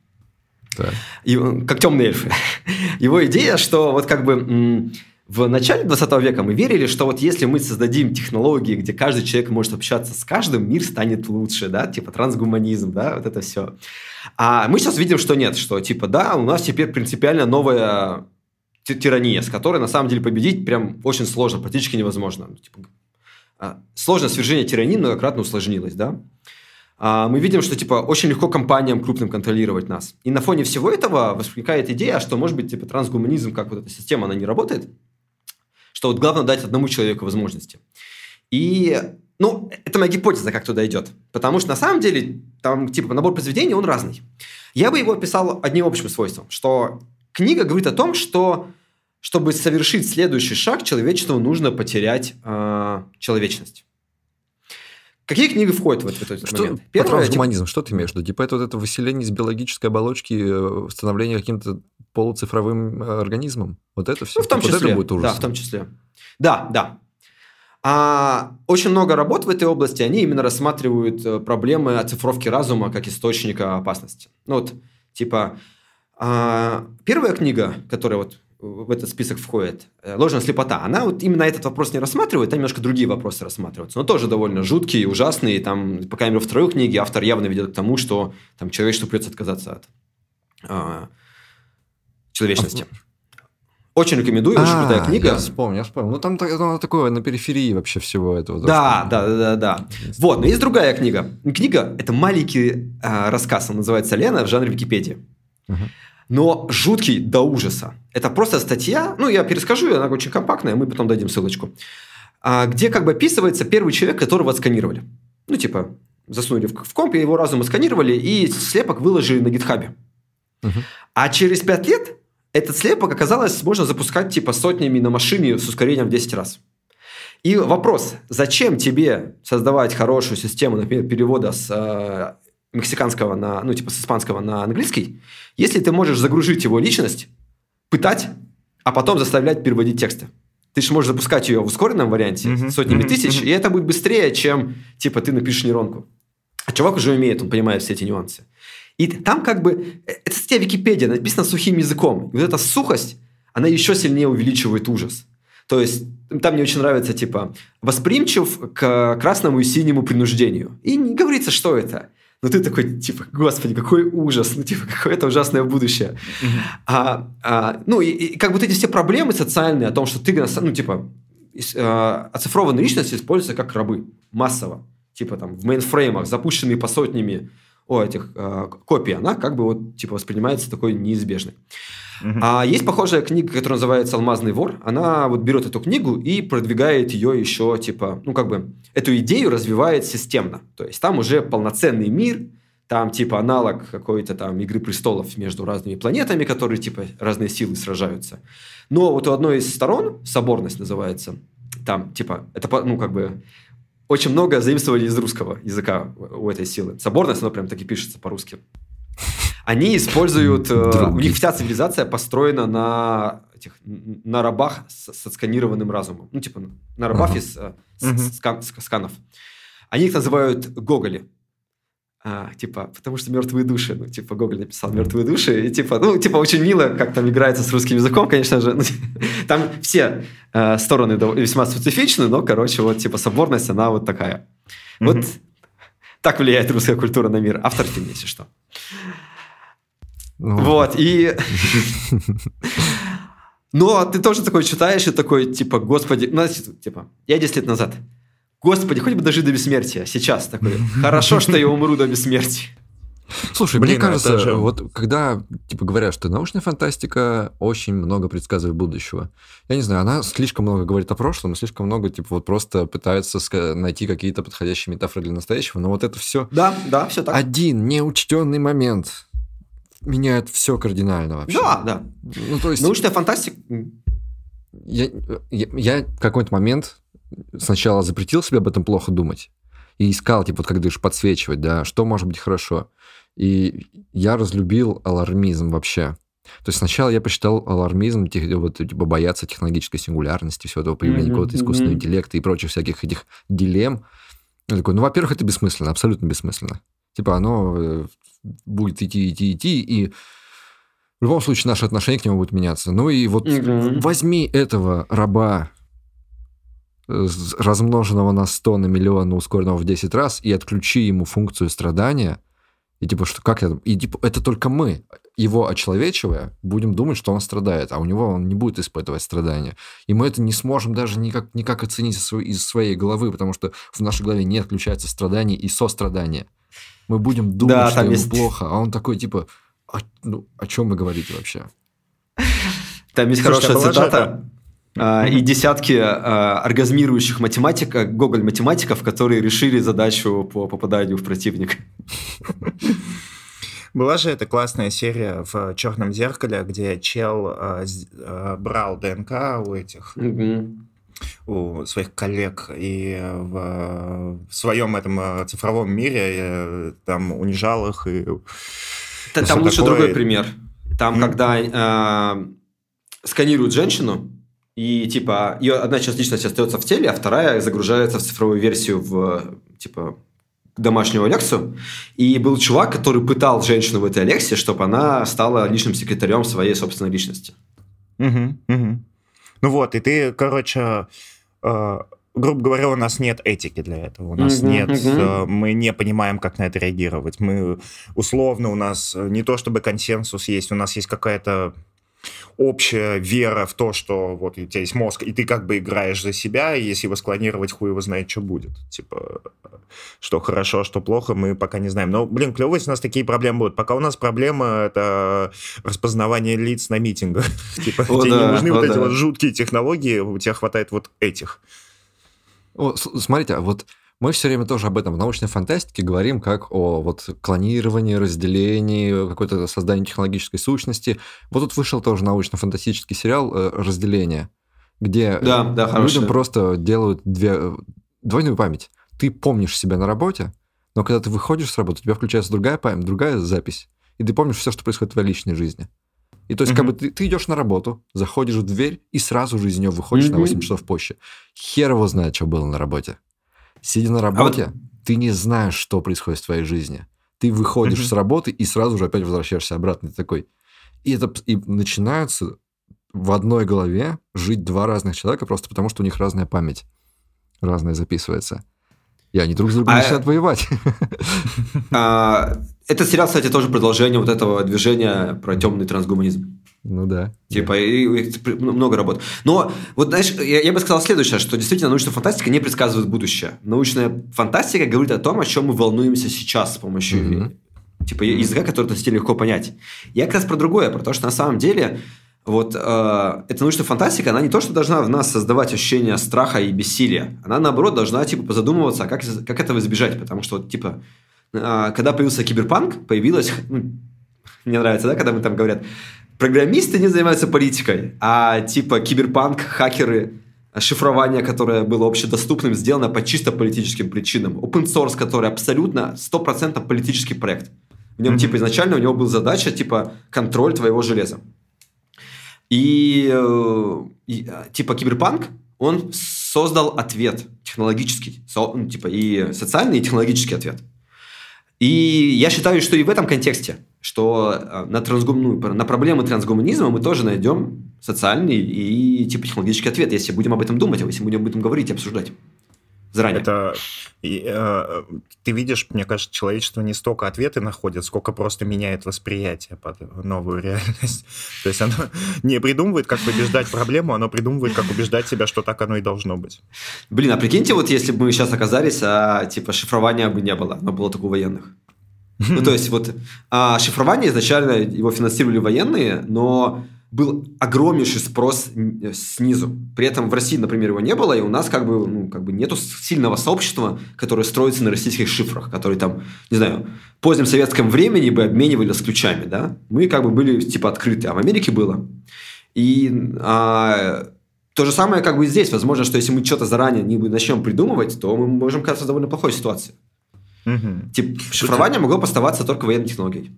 Так. И, э, как темные эльфы. Его идея, что вот как бы в начале 20 века мы верили, что вот если мы создадим технологии, где каждый человек может общаться с каждым, мир станет лучше, да, типа трансгуманизм, да, вот это все. А мы сейчас видим, что нет, что типа да, у нас теперь принципиально новая тирания, с которой на самом деле победить прям очень сложно, практически невозможно. Типа, а, сложность свержения тирании многократно усложнилась, да. А, мы видим, что типа очень легко компаниям крупным контролировать нас. И на фоне всего этого возникает идея, что может быть типа трансгуманизм, как вот эта система, она не работает, что вот главное дать одному человеку возможности. И, ну, это моя гипотеза, как туда идет. Потому что на самом деле там типа набор произведений, он разный. Я бы его описал одним общим свойством, что книга говорит о том, что чтобы совершить следующий шаг, человечеству нужно потерять э, человечность. Какие книги входят в этот, в этот Что, момент? Первое, типа, трансгуманизм, что ты имеешь в виду? Типа это вот это выселение из биологической оболочки, э, становление каким-то полуцифровым э, организмом? Вот это все? Ну, в том вот числе. будет да, ужас. в том числе. Да, да. А, очень много работ в этой области, они именно рассматривают э, проблемы оцифровки разума как источника опасности. Ну вот, типа, а, первая книга, которая вот в этот список входит, э, «Ложная слепота», она вот именно этот вопрос не рассматривает, там немножко другие вопросы рассматриваются, но тоже довольно жуткие, ужасные. Там, по крайней мере, во второй книге автор явно ведет к тому, что там человечеству придется отказаться от а, человечности. Очень рекомендую, очень крутая А, книга. Я вспомнил, я вспомнил. Ну, там так- оно такое на периферии вообще всего этого. Да, да, да, да, да. Вот, но есть другая книга. Книга – это маленький а, рассказ, он называется «Лена» в жанре Википедии. Но жуткий до ужаса. Это просто статья, ну, я перескажу, она очень компактная, мы потом дадим ссылочку, а, где как бы описывается первый человек, которого отсканировали. Ну, типа, засунули в, комп, и его разум отсканировали, и слепок выложили на гитхабе. Мгм. А через пять лет этот слепок оказалось можно запускать типа сотнями на машине с ускорением в 10 раз. И вопрос, зачем тебе создавать хорошую систему, например, перевода с э, мексиканского на, ну, типа с испанского на английский, если ты можешь загрузить его личность, пытать, а потом заставлять переводить тексты. Ты же можешь запускать ее в ускоренном варианте Мгм, сотнями мгм, тысяч, и это будет быстрее, чем типа ты напишешь нейронку. А чувак уже умеет, он понимает все эти нюансы. И там как бы... э, Это статья Википедия, написано сухим языком. И вот эта сухость, она еще сильнее увеличивает ужас. То есть там мне очень нравится, типа, восприимчив к красному и синему принуждению. И не говорится, что это. Но ты такой, типа, господи, какой ужас, ну, типа, какое это ужасное будущее. А, а, ну, и, и как вот эти все проблемы социальные о том, что ты, ну, типа, а, оцифрованные личности используются как рабы массово. Типа там в мейнфреймах, запущенные по сотнями о, этих а, копий, она как бы вот, типа, воспринимается такой неизбежной. А есть похожая книга, которая называется «Алмазный вор». Она вот берет эту книгу и продвигает ее еще, типа, ну, как бы, эту идею развивает системно. То есть там уже полноценный мир, там, типа, аналог какой-то там «Игры престолов» между разными планетами, которые, типа, разные силы сражаются. Но вот у одной из сторон, соборность называется, там, типа, это, ну, как бы, очень много заимствований из русского языка у этой силы. Соборность, оно прям так и пишется по-русски. Они используют... э. У них вся цивилизация построена на, этих, на рабах с, с отсканированным разумом. Ну, типа, на рабах Ага. из э, скан- ск- сканов. Они их называют гоголи. А, типа, потому что мертвые души. Ну, типа, Гоголь написал мертвые души. И, типа, ну, типа, очень мило, как там играется с русским языком, конечно же. Ну, там все э, стороны весьма специфичны, но, короче, вот, типа, соборность, она вот такая. Вот Мгм. так влияет русская культура на мир. Автор фильма, если что. Ну, Вот, и... Но ты тоже такой читаешь и такой, типа, господи, ну, типа, я 10 лет назад. Господи, хоть бы дожить до бессмертия. Сейчас такой, хорошо, что я умру до бессмертия. Слушай, Блин, мне кажется, это же- вот когда типа говорят, что научная фантастика очень много предсказывает будущего. Я не знаю, она слишком много говорит о прошлом, и слишком много типа вот просто пытается найти какие-то подходящие метафоры для настоящего, но вот это все Да, да, все так. один неучтенный момент меняет все кардинально вообще. Да, да. Ну то есть Научная фантастика... я, я, я в какой-то момент сначала запретил себе об этом плохо думать и искал, типа, вот как говоришь, подсвечивать, да, что может быть хорошо. И я разлюбил алармизм вообще. То есть сначала я посчитал алармизм, вот, типа, бояться технологической сингулярности, всего этого появления Мгм, какого-то искусственного мгм. интеллекта и прочих всяких этих дилемм. Я такой, ну, во-первых, это бессмысленно, абсолютно бессмысленно. Типа оно э, будет идти, идти, идти, и в любом случае наши отношения к нему будут меняться. Ну и вот Мгм. возьми этого раба, э, размноженного на 100 на миллион, ускоренного в 10 раз, и отключи ему функцию страдания, и типа, что как это? И типа, это только мы, его очеловечивая, будем думать, что он страдает, а у него он не будет испытывать страдания. И мы это не сможем даже никак, никак оценить из своей- из своей головы, потому что в нашей голове не отключается страдание и сострадание. Мы будем думать, Да, что там ему есть- плохо, а он такой, типа, «А, ну, о чем вы говорите вообще? Там есть Слушайте, а хорошая же цитата. а, и десятки а, оргазмирующих математиков, Гоголь математиков, которые решили задачу по попаданию в противника. Была же эта классная серия в «Черном зеркале», где чел э, э, брал ДНК у этих. У своих коллег, и в, в своем этом э, цифровом мире э, там унижал их и... Там лучше такое. другой пример. Там, Мгм. когда э, сканируют женщину, и типа ее одна часть личности остается в теле, а вторая загружается в цифровую версию в типа домашнюю Алексу. И был чувак, который пытал женщину в этой Алексе, чтобы она стала личным секретарем своей собственной личности. Мгм, мгм. Ну вот, и ты, короче, э, грубо говоря, у нас нет этики для этого. У нас Мгм, нет, мгм. э, мы не понимаем, как на это реагировать. Мы, условно, у нас э, не то чтобы консенсус есть, у нас есть какая-то общая вера в то, что вот у тебя есть мозг, и ты как бы играешь за себя, и если его склонировать, хуй его знает, что будет. Типа, что хорошо, что плохо, мы пока не знаем. Но, блин, клево, если у нас такие проблемы будут. Пока у нас проблема — это распознавание лиц на митингах. Типа, тебе не нужны вот эти вот жуткие технологии, у тебя хватает вот этих. Смотрите, а вот мы все время тоже об этом в научной фантастике говорим как о вот клонировании, разделении, какой-то создании технологической сущности. Вот тут вышел тоже научно-фантастический сериал э, «Разделение», где Да, да, хороший. людям просто делают две, э, двойную память. Ты помнишь себя на работе, но когда ты выходишь с работы, у тебя включается другая память, другая запись, и ты помнишь все, что происходит в твоей личной жизни. И то есть, как Мгм. бы ты, ты идешь на работу, заходишь в дверь и сразу же из нее выходишь на Мгм. 8 часов позже. Хер его знает, что было на работе. Сидя на работе, ты не знаешь, что происходит в твоей жизни. Ты выходишь mm-hmm. с работы и сразу же опять возвращаешься обратно. Ты такой... И это и начинаются в одной голове жить два разных человека просто потому, что у них разная память. Разная записывается. И они друг с другом а... начинают воевать. А, этот сериал, кстати, тоже продолжение вот этого движения про темный трансгуманизм. Ну да. Типа, да. И, и, много работ. Но вот, знаешь, я, я бы сказал следующее, что действительно научная фантастика не предсказывает будущее. Научная фантастика говорит о том, о чем мы волнуемся сейчас с помощью mm-hmm. типа языка, который носителю легко понять. Я как раз про другое, про то, что на самом деле вот э, эта научная фантастика, она не то, что должна в нас создавать ощущение страха и бессилия. Она, наоборот, должна, типа, задумываться, а как, как этого избежать. Потому что, типа, э, когда появился киберпанк, появилась... Ну, мне нравится, да, когда мы там говорят, программисты не занимаются политикой, а, типа, киберпанк, хакеры, шифрование, которое было общедоступным, сделано по чисто политическим причинам. Open source, который абсолютно 100% политический проект. В нем, mm-hmm. типа, изначально у него была задача, типа, контроль твоего железа. И, э, и э, типа киберпанк, он создал ответ технологический, со, ну, типа и социальный, и технологический ответ. И я считаю, что и в этом контексте, что э, на, трансгум, ну, на проблемы трансгуманизма мы тоже найдем социальный и типа технологический ответ, если будем об этом думать, если будем об этом говорить и обсуждать заранее. Это и, э, ты видишь, мне кажется, человечество не столько ответы находит, сколько просто меняет восприятие под новую реальность. То есть оно не придумывает, как побеждать проблему, оно придумывает, как убеждать себя, что так оно и должно быть. Блин, а прикиньте, вот если бы мы сейчас оказались, а типа шифрования бы не было, оно было только у военных. Ну, то есть вот а шифрование изначально его финансировали военные, но был огромнейший спрос э, снизу. При этом в России, например, его не было, и у нас как бы, ну, как бы нету сильного сообщества, которое строится на российских шифрах, которые там, не знаю, в позднем советском времени бы обменивали с ключами, да? Мы как бы были типа открыты, а в Америке было. И а, то же самое как бы здесь. Возможно, что если мы что-то заранее не начнем придумывать, то мы можем оказаться в довольно плохой ситуации. Угу. Типа, шифрование могло поставаться только военной технологией.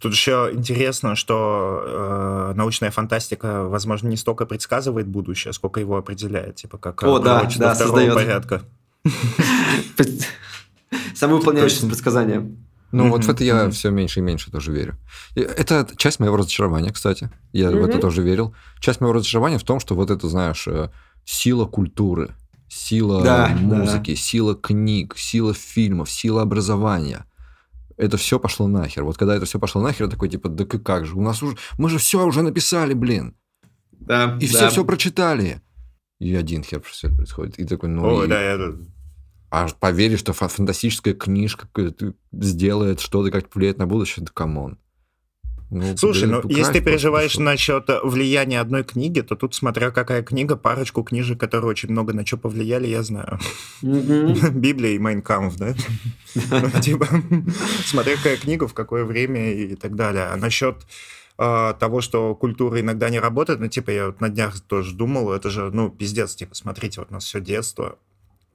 Тут еще интересно, что э, научная фантастика, возможно, не столько предсказывает будущее, сколько его определяет, типа как О, да, да, создает. порядка. Самовыполняющееся предсказание. Ну, mm-hmm. вот в это я mm-hmm. все меньше и меньше тоже верю. Это часть моего разочарования, кстати. Я mm-hmm. в это тоже верил. Часть моего разочарования в том, что вот это, знаешь, э, сила культуры, сила да, музыки, да. сила книг, сила фильмов, сила образования это все пошло нахер. Вот когда это все пошло нахер, я такой, типа, да как же, у нас уже, мы же все уже написали, блин. Да, и да. все все прочитали. И один хер все это происходит. И такой, ну... Ой, и... да, я... А поверишь, что фантастическая книжка сделает что-то, как влияет на будущее, да come on. Ну, Слушай, ну если ты переживаешь просто. насчет влияния одной книги, то тут, смотря какая книга, парочку книжек, которые очень много на что повлияли, я знаю. Библия и Майн Кампф, да? Ну, типа, смотря какая книга, в какое время и так далее. А насчет а, того, что культура иногда не работает, ну, типа, я вот на днях тоже думал, это же, ну, пиздец, типа, смотрите, вот у нас все детство,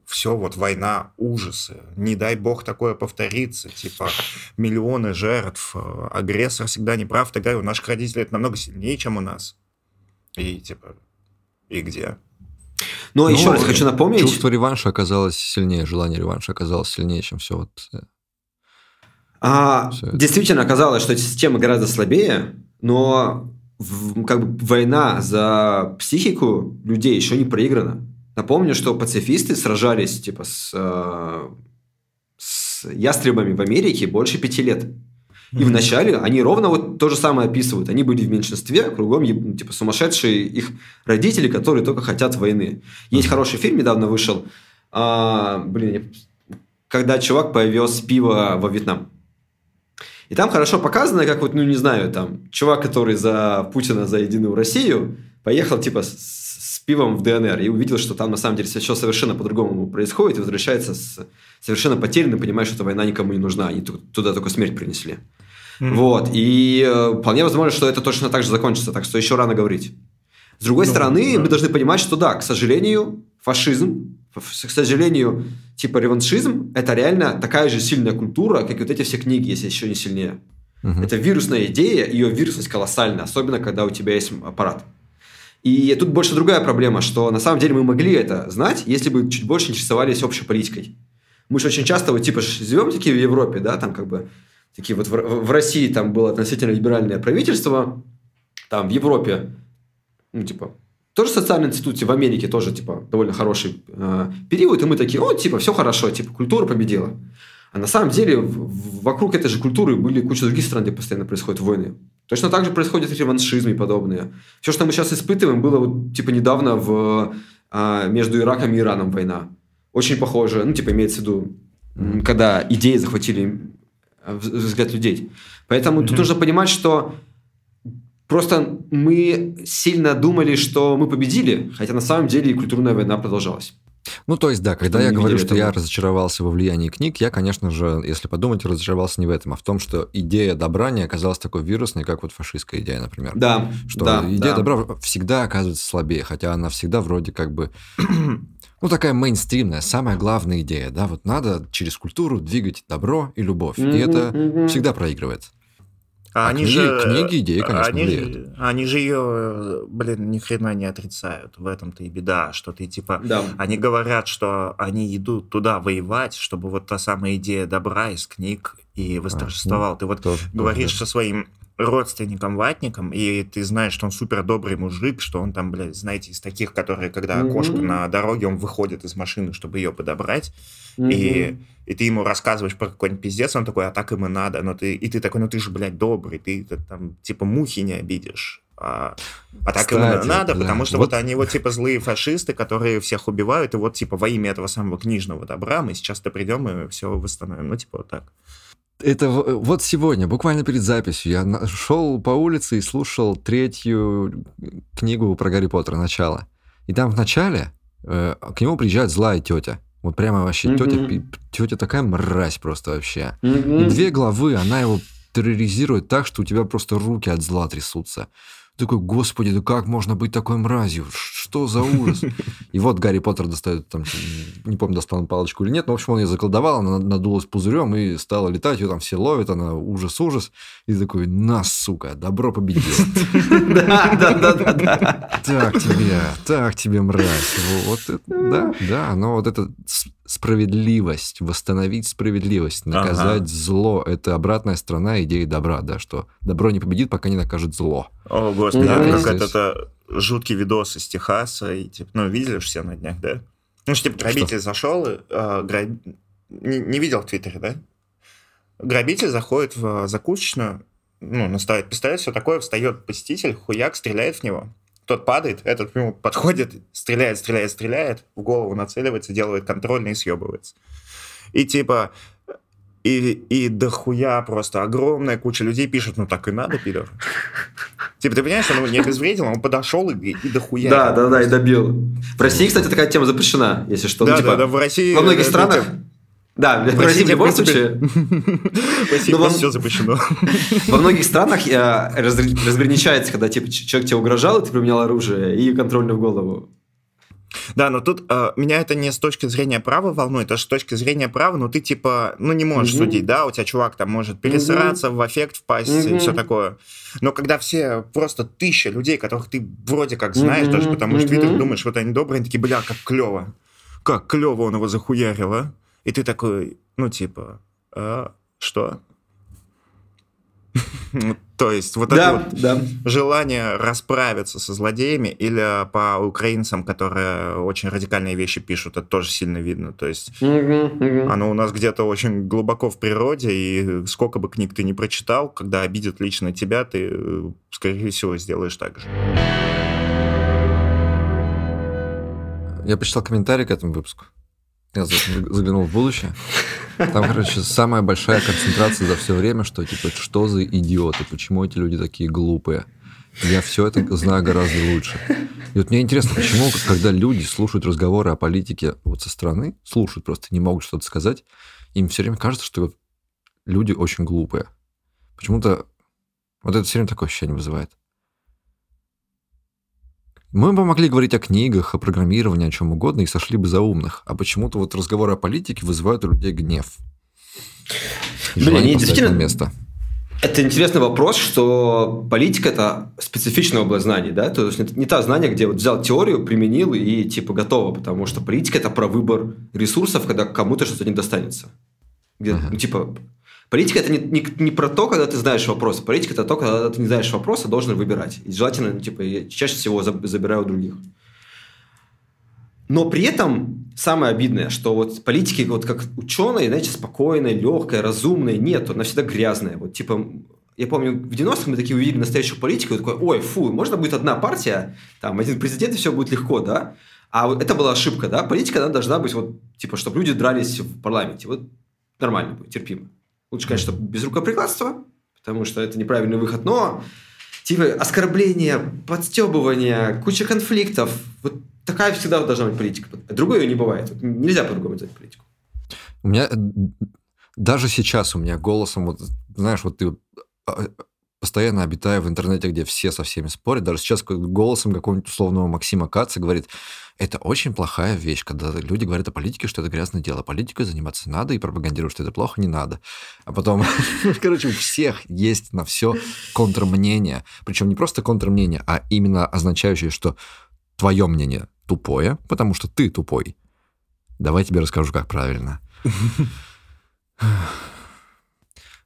все вот война, ужасы. Не дай бог такое повторится. Типа миллионы жертв, э, агрессор всегда не прав. Тогда у наших родителей это намного сильнее, чем у нас. И типа, и где? Но ну, еще раз хочу напомнить... Чувство реванша оказалось сильнее, желание реванша оказалось сильнее, чем все вот... Э, а, все действительно оказалось, что эти системы гораздо слабее, но в, как бы война за психику людей еще не проиграна. Напомню, что пацифисты сражались типа с, э, с ястребами в Америке больше пяти лет. И mm-hmm. вначале они ровно вот то же самое описывают. Они были в меньшинстве, кругом ну, типа сумасшедшие их родители, которые только хотят войны. Есть mm-hmm. хороший фильм недавно вышел. А, блин, когда чувак повез пиво во Вьетнам. И там хорошо показано, как вот, ну не знаю, там чувак, который за Путина, за Единую Россию, поехал типа с пивом в ДНР и увидел, что там на самом деле все совершенно по-другому происходит, и возвращается с совершенно потерянным, понимая, что эта война никому не нужна, они туда только смерть принесли. Mm-hmm. Вот, и э, вполне возможно, что это точно так же закончится, так что еще рано говорить. С другой ну, стороны, да. мы должны понимать, что да, к сожалению, фашизм, к сожалению, типа реваншизм, это реально такая же сильная культура, как и вот эти все книги, если еще не сильнее. Угу. Это вирусная идея, ее вирусность колоссальная, особенно когда у тебя есть аппарат. И тут больше другая проблема, что на самом деле мы могли это знать, если бы чуть больше интересовались общей политикой. Мы же очень часто вот типа живем такие в Европе, да, там как бы такие вот в, в России там было относительно либеральное правительство, там в Европе, ну типа тоже социальные институты, в Америке тоже типа довольно хороший э, период, и мы такие, о, типа все хорошо, типа культура победила. А на самом деле в, вокруг этой же культуры были куча других стран, где постоянно происходят войны. Точно так же происходят реваншизмы и подобные. Все, что мы сейчас испытываем, было вот, типа недавно в, а, между Ираком и Ираном война. Очень похоже, ну, типа имеется в виду, когда идеи захватили взгляд людей. Поэтому mm-hmm. тут нужно понимать, что просто мы сильно думали, что мы победили, хотя на самом деле культурная война продолжалась. Ну, то есть, да, когда я говорю, что этого. я разочаровался во влиянии книг, я, конечно же, если подумать, разочаровался не в этом, а в том, что идея добра не оказалась такой вирусной, как вот фашистская идея, например. Да. Что да, идея да. добра всегда оказывается слабее, хотя она всегда вроде как бы... Ну, такая мейнстримная, самая главная идея, да, вот надо через культуру двигать добро и любовь, mm-hmm, и это mm-hmm. всегда проигрывает. А, а они книги, же, книги, идеи, конечно, они влияют. Же, они же ее, блин, ни хрена не отрицают. В этом-то и беда, что ты типа... Да. Они говорят, что они идут туда воевать, чтобы вот та самая идея добра из книг и восторжествовал. А, ну, ты вот тоже, говоришь тоже, со своим родственником ватником, и ты знаешь, что он супер добрый мужик, что он там, блядь, знаете, из таких, которые, когда mm-hmm. кошка на дороге, он выходит из машины, чтобы ее подобрать, mm-hmm. и, и ты ему рассказываешь про какой-нибудь пиздец, он такой, а так им и надо, но ты, и ты такой, ну ты же, блядь, добрый, ты, ты там, типа, мухи не обидишь. А, а так Кстати, им надо, да. потому что вот... вот они вот типа злые фашисты, которые всех убивают, и вот типа во имя этого самого книжного добра мы сейчас-то придем и все восстановим. Ну, типа вот так. Это вот сегодня, буквально перед записью, я шел по улице и слушал третью книгу про Гарри Поттера «Начало». И там в начале э, к нему приезжает злая тетя. Вот прямо вообще mm-hmm. тетя, тетя такая мразь просто вообще. Mm-hmm. И две главы она его терроризирует так, что у тебя просто руки от зла трясутся такой, господи, да как можно быть такой мразью? Что за ужас? И вот Гарри Поттер достает, там, не помню, достал он палочку или нет, но, в общем, он ее заколдовал, она надулась пузырем и стала летать, ее там все ловят, она ужас-ужас. И такой, на, сука, добро победил. Да, да, да, да, да. Так тебе, так тебе, мразь. Вот, да, да, но вот это справедливость, восстановить справедливость, наказать ага. зло. Это обратная сторона идеи добра, да, что добро не победит, пока не накажет зло. О, господи, да, как здесь... это жуткий видос из Техаса, и, типа, ну, видели все на днях, да? Ну, что, типа, грабитель что? зашел, э, граб... не, не видел в Твиттере, да? Грабитель заходит в закусочную, ну, наставит пистолет, все такое, встает посетитель, хуяк, стреляет в него тот падает, этот к нему подходит, стреляет, стреляет, стреляет, в голову нацеливается, делает контрольный и съебывается. И типа, и, и дохуя просто огромная куча людей пишет, ну так и надо, пидор. Типа, ты понимаешь, он не обезвредил, он подошел и, и дохуя. Да, да, да, и добил. В России, кстати, такая тема запрещена, если что. Ну, да, ну, типа, да, да, в России... Во многих странах... Да, в России в любом случае... В России все запрещено. Во многих странах э, разграничается, когда типа человек тебе угрожал, и ты применял оружие, и контрольно в голову. Да, но тут э, меня это не с точки зрения права волнует, а с точки зрения права, ну ты типа, ну не можешь mm-hmm. судить, да, у тебя чувак там может пересраться, mm-hmm. в эффект впасть mm-hmm. и все такое. Но когда все просто тысяча людей, которых ты вроде как знаешь, mm-hmm. даже потому что mm-hmm. ты думаешь, вот они добрые, они такие, бля, как клево. Как клево он его захуярил, а? И ты такой, ну, типа, а, что? То есть вот да, это вот да. желание расправиться со злодеями или по украинцам, которые очень радикальные вещи пишут, это тоже сильно видно. То есть оно у нас где-то очень глубоко в природе, и сколько бы книг ты не прочитал, когда обидят лично тебя, ты, скорее всего, сделаешь так же. Я почитал комментарий к этому выпуску. Я заглянул в будущее. Там, короче, самая большая концентрация за все время, что типа, что за идиоты, почему эти люди такие глупые. Я все это знаю гораздо лучше. И вот мне интересно, почему, когда люди слушают разговоры о политике вот со стороны, слушают просто, не могут что-то сказать, им все время кажется, что люди очень глупые. Почему-то вот это все время такое ощущение вызывает. Мы бы могли говорить о книгах, о программировании, о чем угодно, и сошли бы за умных. А почему-то вот разговоры о политике вызывают у людей гнев. И Блин, действительно... место. Это интересный вопрос, что политика – это специфичная область знаний, да? То есть это не та знание, где вот взял теорию, применил и типа готово, потому что политика – это про выбор ресурсов, когда кому-то что-то не достанется. Где, uh-huh. ну, типа, политика – это не, не, не про то, когда ты знаешь вопрос. Политика – это то, когда ты не знаешь вопроса, должен выбирать. И желательно, ну, типа, я чаще всего забираю у других. Но при этом самое обидное, что вот политики, вот как ученые, знаете, спокойной, легкой, разумной, нет, она всегда грязная. Вот типа, я помню, в 90-х мы такие увидели настоящую политику, и такой, ой, фу, можно будет одна партия, там, один президент, и все будет легко, да? А вот это была ошибка, да? Политика, она должна быть вот, типа, чтобы люди дрались в парламенте. Вот нормально будет, терпимо. Лучше, конечно, без рукоприкладства, потому что это неправильный выход, но типа оскорбления, подстебывания, куча конфликтов, вот такая всегда должна быть политика. Другой ее не бывает. Нельзя по-другому делать политику. У меня даже сейчас у меня голосом, вот знаешь, вот ты а, постоянно обитая в интернете, где все со всеми спорят, даже сейчас голосом какого-нибудь условного Максима Каца говорит, это очень плохая вещь, когда люди говорят о политике, что это грязное дело. Политикой заниматься надо и пропагандируют, что это плохо, не надо. А потом, короче, у всех есть на все контрмнение. Причем не просто контрмнение, а именно означающее, что твое мнение тупое, потому что ты тупой. Давай тебе расскажу, как правильно.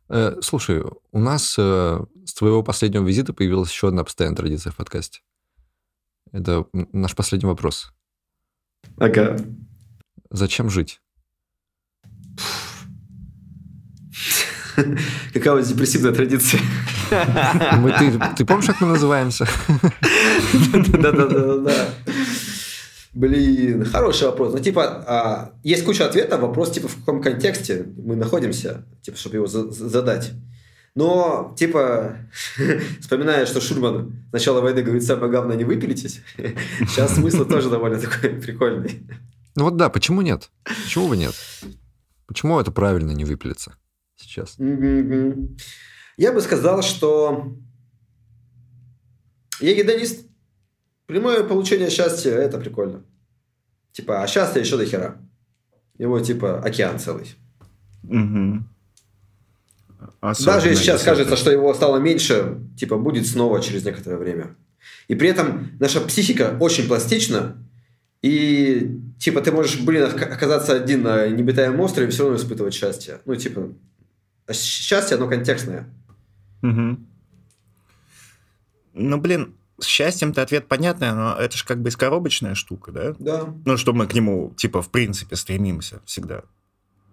Э, слушай, у нас э, с твоего последнего визита появилась еще одна постоянная традиция в подкасте. Это наш последний вопрос. Ага. Зачем жить? Какая у вас депрессивная традиция? Мы, ты, ты помнишь, как мы называемся? Да-да-да. Блин, хороший вопрос. Ну, типа, а, есть куча ответов. Вопрос, типа, в каком контексте мы находимся, типа, чтобы его за- задать. Но, типа, вспоминая, что Шурман с начала войны говорит, самое главное, не выпилитесь, сейчас смысл тоже довольно такой прикольный. Ну вот да, почему нет? Почему бы нет? Почему это правильно не выпилиться сейчас? Я бы сказал, что я гедонист. Прямое получение счастья – это прикольно. Типа, а счастье еще до хера. Его, типа, океан целый. Угу. Даже если сейчас кажется, что его стало меньше, типа, будет снова через некоторое время. И при этом наша психика очень пластична, и, типа, ты можешь, блин, оказаться один на небитаемом острове и все равно испытывать счастье. Ну, типа, счастье, оно контекстное. Угу. Ну, блин, с счастьем-то ответ понятный, но это же как бы искоробочная штука, да? Да. Ну, что мы к нему, типа, в принципе, стремимся всегда.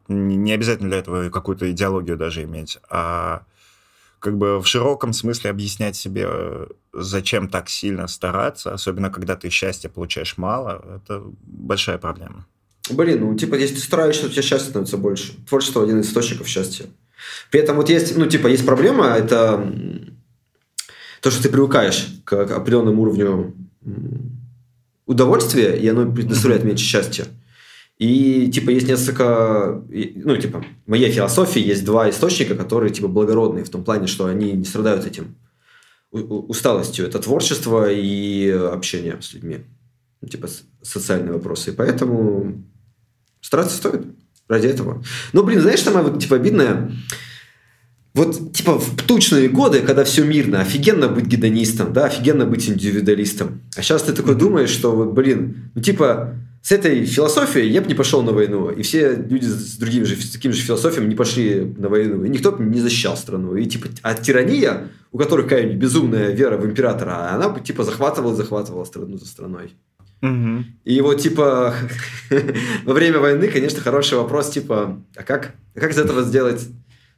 Не обязательно для этого какую-то идеологию даже иметь, а как бы в широком смысле объяснять себе, зачем так сильно стараться, особенно когда ты счастья получаешь мало, это большая проблема. Блин, ну, типа, если ты стараешься, у тебя счастье становится больше. Творчество – один из источников счастья. При этом вот есть, ну, типа, есть проблема, это то, что ты привыкаешь к определенному уровню удовольствия, и оно доставляет меньше счастья. И, типа, есть несколько... Ну, типа, в моей философии есть два источника, которые, типа, благородные в том плане, что они не страдают этим усталостью. Это творчество и общение с людьми. Ну, типа, социальные вопросы. И поэтому стараться стоит ради этого. Но, блин, знаешь, самое, вот, типа, обидное? Вот, типа, в тучные годы, когда все мирно, офигенно быть гедонистом, да, офигенно быть индивидуалистом. А сейчас ты такой думаешь, что, вот, блин, ну, типа, с этой философией я бы не пошел на войну. И все люди с другими же, с такими же философиями не пошли на войну. И никто бы не защищал страну. И, типа, а тирания, у которой какая-нибудь безумная вера в императора, она бы, типа, захватывала захватывала страну за страной. Угу. И вот, типа, во время войны, конечно, хороший вопрос, типа, а как, а как из этого сделать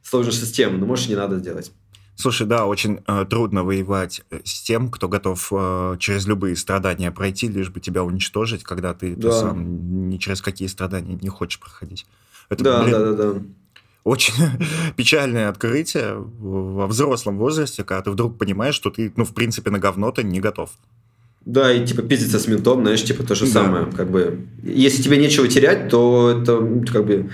сложную систему, но может не надо сделать. Слушай, да, очень э, трудно воевать э, с тем, кто готов э, через любые страдания пройти, лишь бы тебя уничтожить, когда ты, да. ты сам ни через какие страдания не хочешь проходить. Это, да, блин, да, да, да. Очень печальное открытие во взрослом возрасте, когда ты вдруг понимаешь, что ты, ну, в принципе, на говно-то не готов. Да, и типа пиздиться с ментом, знаешь, типа то же да. самое. Как бы, если тебе нечего терять, то это ну, как бы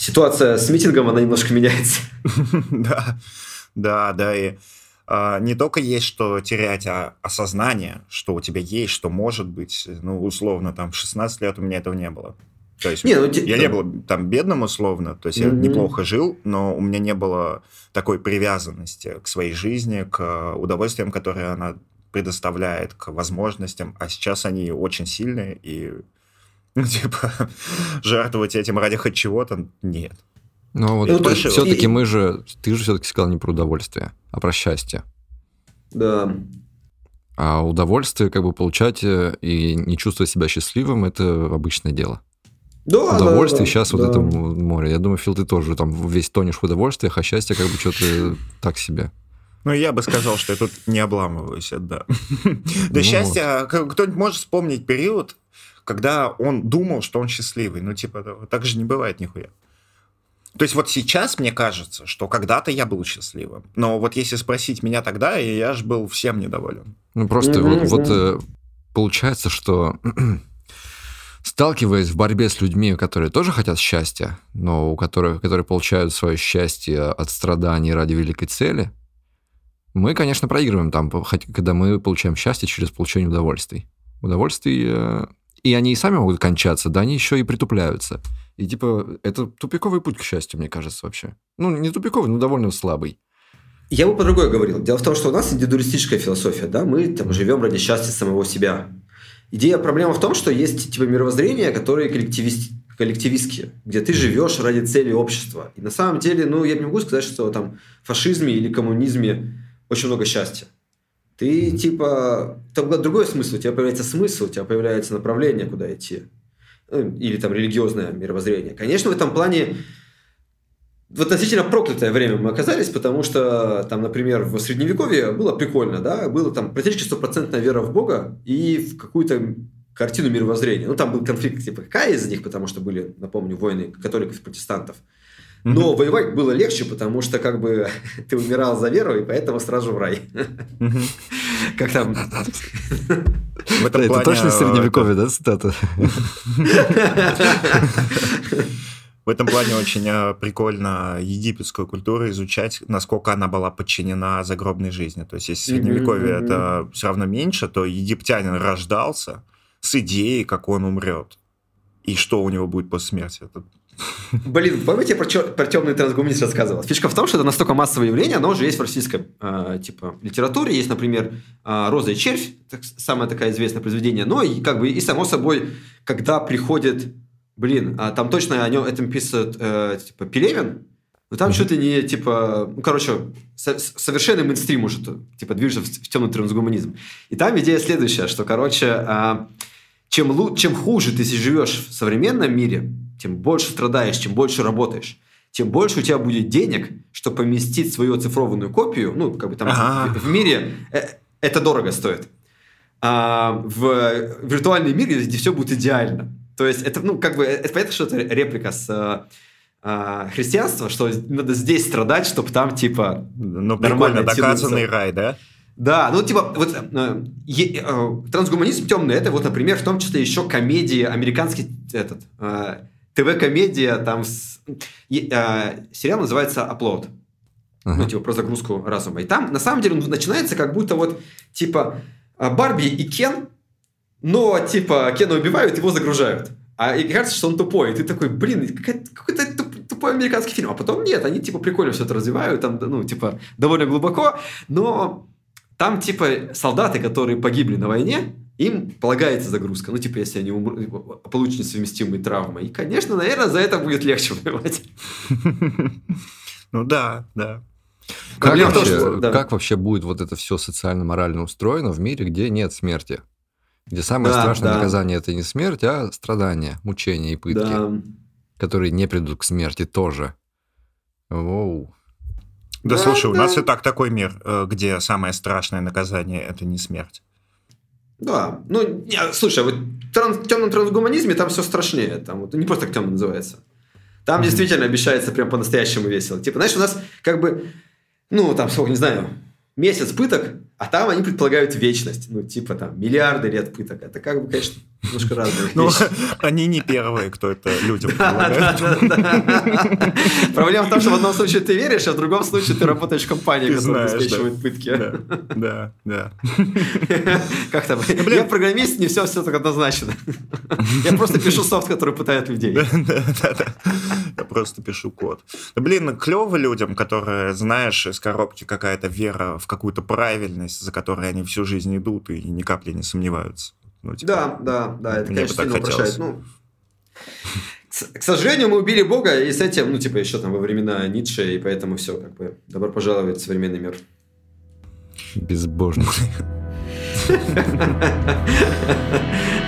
ситуация с митингом, она немножко меняется. Да, да, да. И а, не только есть что терять, а осознание, что у тебя есть, что может быть. Ну, условно, там, в 16 лет у меня этого не было. То есть не, ну, я не был там бедным условно, то есть mm-hmm. я неплохо жил, но у меня не было такой привязанности к своей жизни, к удовольствиям, которые она предоставляет, к возможностям, а сейчас они очень сильные, и ну, типа, жертвовать этим ради хоть чего-то нет. Ну вот ну, все-таки и... мы же, ты же все-таки сказал не про удовольствие, а про счастье. Да. А удовольствие как бы получать э, и не чувствовать себя счастливым – это обычное дело. Да, удовольствие да, сейчас да, вот да. это море. Я думаю, Фил, ты тоже там весь тонешь в удовольствиях, а счастье как бы что-то так себе. Ну, я бы сказал, что я тут не обламываюсь, да. Да счастье, кто-нибудь может вспомнить период, когда он думал, что он счастливый. Ну, типа, так же не бывает нихуя. То есть вот сейчас мне кажется, что когда-то я был счастливым. Но вот если спросить меня тогда, я же был всем недоволен. Ну, просто вот, вот э, получается, что сталкиваясь в борьбе с людьми, которые тоже хотят счастья, но у которых, которые получают свое счастье от страданий ради великой цели, мы, конечно, проигрываем там, когда мы получаем счастье через получение удовольствий. Удовольствий, э, и они и сами могут кончаться, да, они еще и притупляются. И типа, это тупиковый путь к счастью, мне кажется, вообще. Ну, не тупиковый, но довольно слабый. Я бы по другое говорил. Дело в том, что у нас индивидуалистическая философия, да, мы там живем ради счастья самого себя. Идея, проблема в том, что есть типа мировоззрения, которые коллективист, коллективистские, где ты живешь ради цели общества. И на самом деле, ну, я не могу сказать, что там в фашизме или коммунизме очень много счастья. Ты типа, там другой смысл, у тебя появляется смысл, у тебя появляется направление, куда идти. Ну, или там религиозное мировоззрение. Конечно, в этом плане в относительно проклятое время мы оказались, потому что там, например, в Средневековье было прикольно, да, было там практически стопроцентная вера в Бога и в какую-то картину мировоззрения. Ну, там был конфликт, типа, какая из них, потому что были, напомню, войны католиков и протестантов. Но mm-hmm. воевать было легче, потому что как бы ты умирал за веру, и поэтому сразу в рай. Mm-hmm. Как там? В этом Это точно средневековье, да, цитата? В этом плане очень э, прикольно египетскую культуру изучать, насколько она была подчинена загробной жизни. То есть, если средневековье mm-hmm. это все равно меньше, то египтянин рождался с идеей, как он умрет. И что у него будет после смерти. Это Блин, помните, я про, чё, про темный трансгуманист рассказывал? Фишка в том, что это настолько массовое явление, оно уже есть в российской э, типа литературе. Есть, например, э, «Роза и червь», так, самое такое известное произведение. Но и как бы и само собой, когда приходит, блин, а там точно о нем этом пишет э, типа Пелевин, но там mm-hmm. что-то не типа, ну короче, со- совершенно мейнстрим уже типа движется в, в темный трансгуманизм. И там идея следующая, что короче, э, чем, лу- чем хуже ты живешь в современном мире, тем больше страдаешь, чем больше работаешь, тем больше у тебя будет денег, чтобы поместить свою оцифрованную копию, ну, как бы там ага. в, в мире э, это дорого стоит. А в виртуальном мире, где все будет идеально. То есть это, ну, как бы, это понятно, что это реплика с э, христианства, что надо здесь страдать, чтобы там, типа, Ну, прикольно, доказанный рай, да? Да, ну типа вот э, э, трансгуманизм темный это вот, например, в том числе еще комедии американский этот э, ТВ-комедия, там с, э, сериал называется «Upload». Uh-huh. Ну, типа, про загрузку разума. И там, на самом деле, он начинается как будто вот, типа, а, Барби и Кен, но, типа, Кена убивают, его загружают. А и кажется, что он тупой. И ты такой, блин, какой-то тупой американский фильм. А потом нет, они, типа, прикольно все это развивают, там, ну, типа, довольно глубоко, но там, типа, солдаты, которые погибли на войне, им полагается загрузка. Ну, типа, если они умрут, получат несовместимые травмы. И, конечно, наверное, за это будет легче воевать. Ну да, да. Как вообще, что, да. как вообще будет вот это все социально-морально устроено в мире, где нет смерти? Где самое да, страшное да. наказание это не смерть, а страдания, мучения и пытки, да. которые не придут к смерти тоже. Воу. Да, да слушай, да. у нас и так такой мир, э, где самое страшное наказание это не смерть. Да, ну, не, слушай, вот в темном трансгуманизме там все страшнее. Там вот не просто так темно называется. Там mm-hmm. действительно обещается прям по-настоящему весело. Типа, знаешь, у нас как бы, ну, там, сколько, не знаю, месяц пыток, А там они предполагают вечность. Ну, типа там миллиарды лет пыток. Это как бы, конечно, немножко разные Ну, они не первые, кто это людям предлагает. Проблема в том, что в одном случае ты веришь, а в другом случае ты работаешь в компании, которая обеспечивает пытки. Да, да. Как там? блин. Я программист, не все все так однозначно. Я просто пишу софт, который пытает людей. Я просто пишу код. Блин, клево людям, которые, знаешь, из коробки какая-то вера в какую-то правильность, за которой они всю жизнь идут и ни капли не сомневаются. Ну, типа, Да, да, да, это, Мне бы конечно, так сильно хотелось. упрощает. Ну, к сожалению, мы убили Бога, и с этим, ну, типа, еще там во времена Ницше, и поэтому все, как бы, добро пожаловать в современный мир. Безбожник.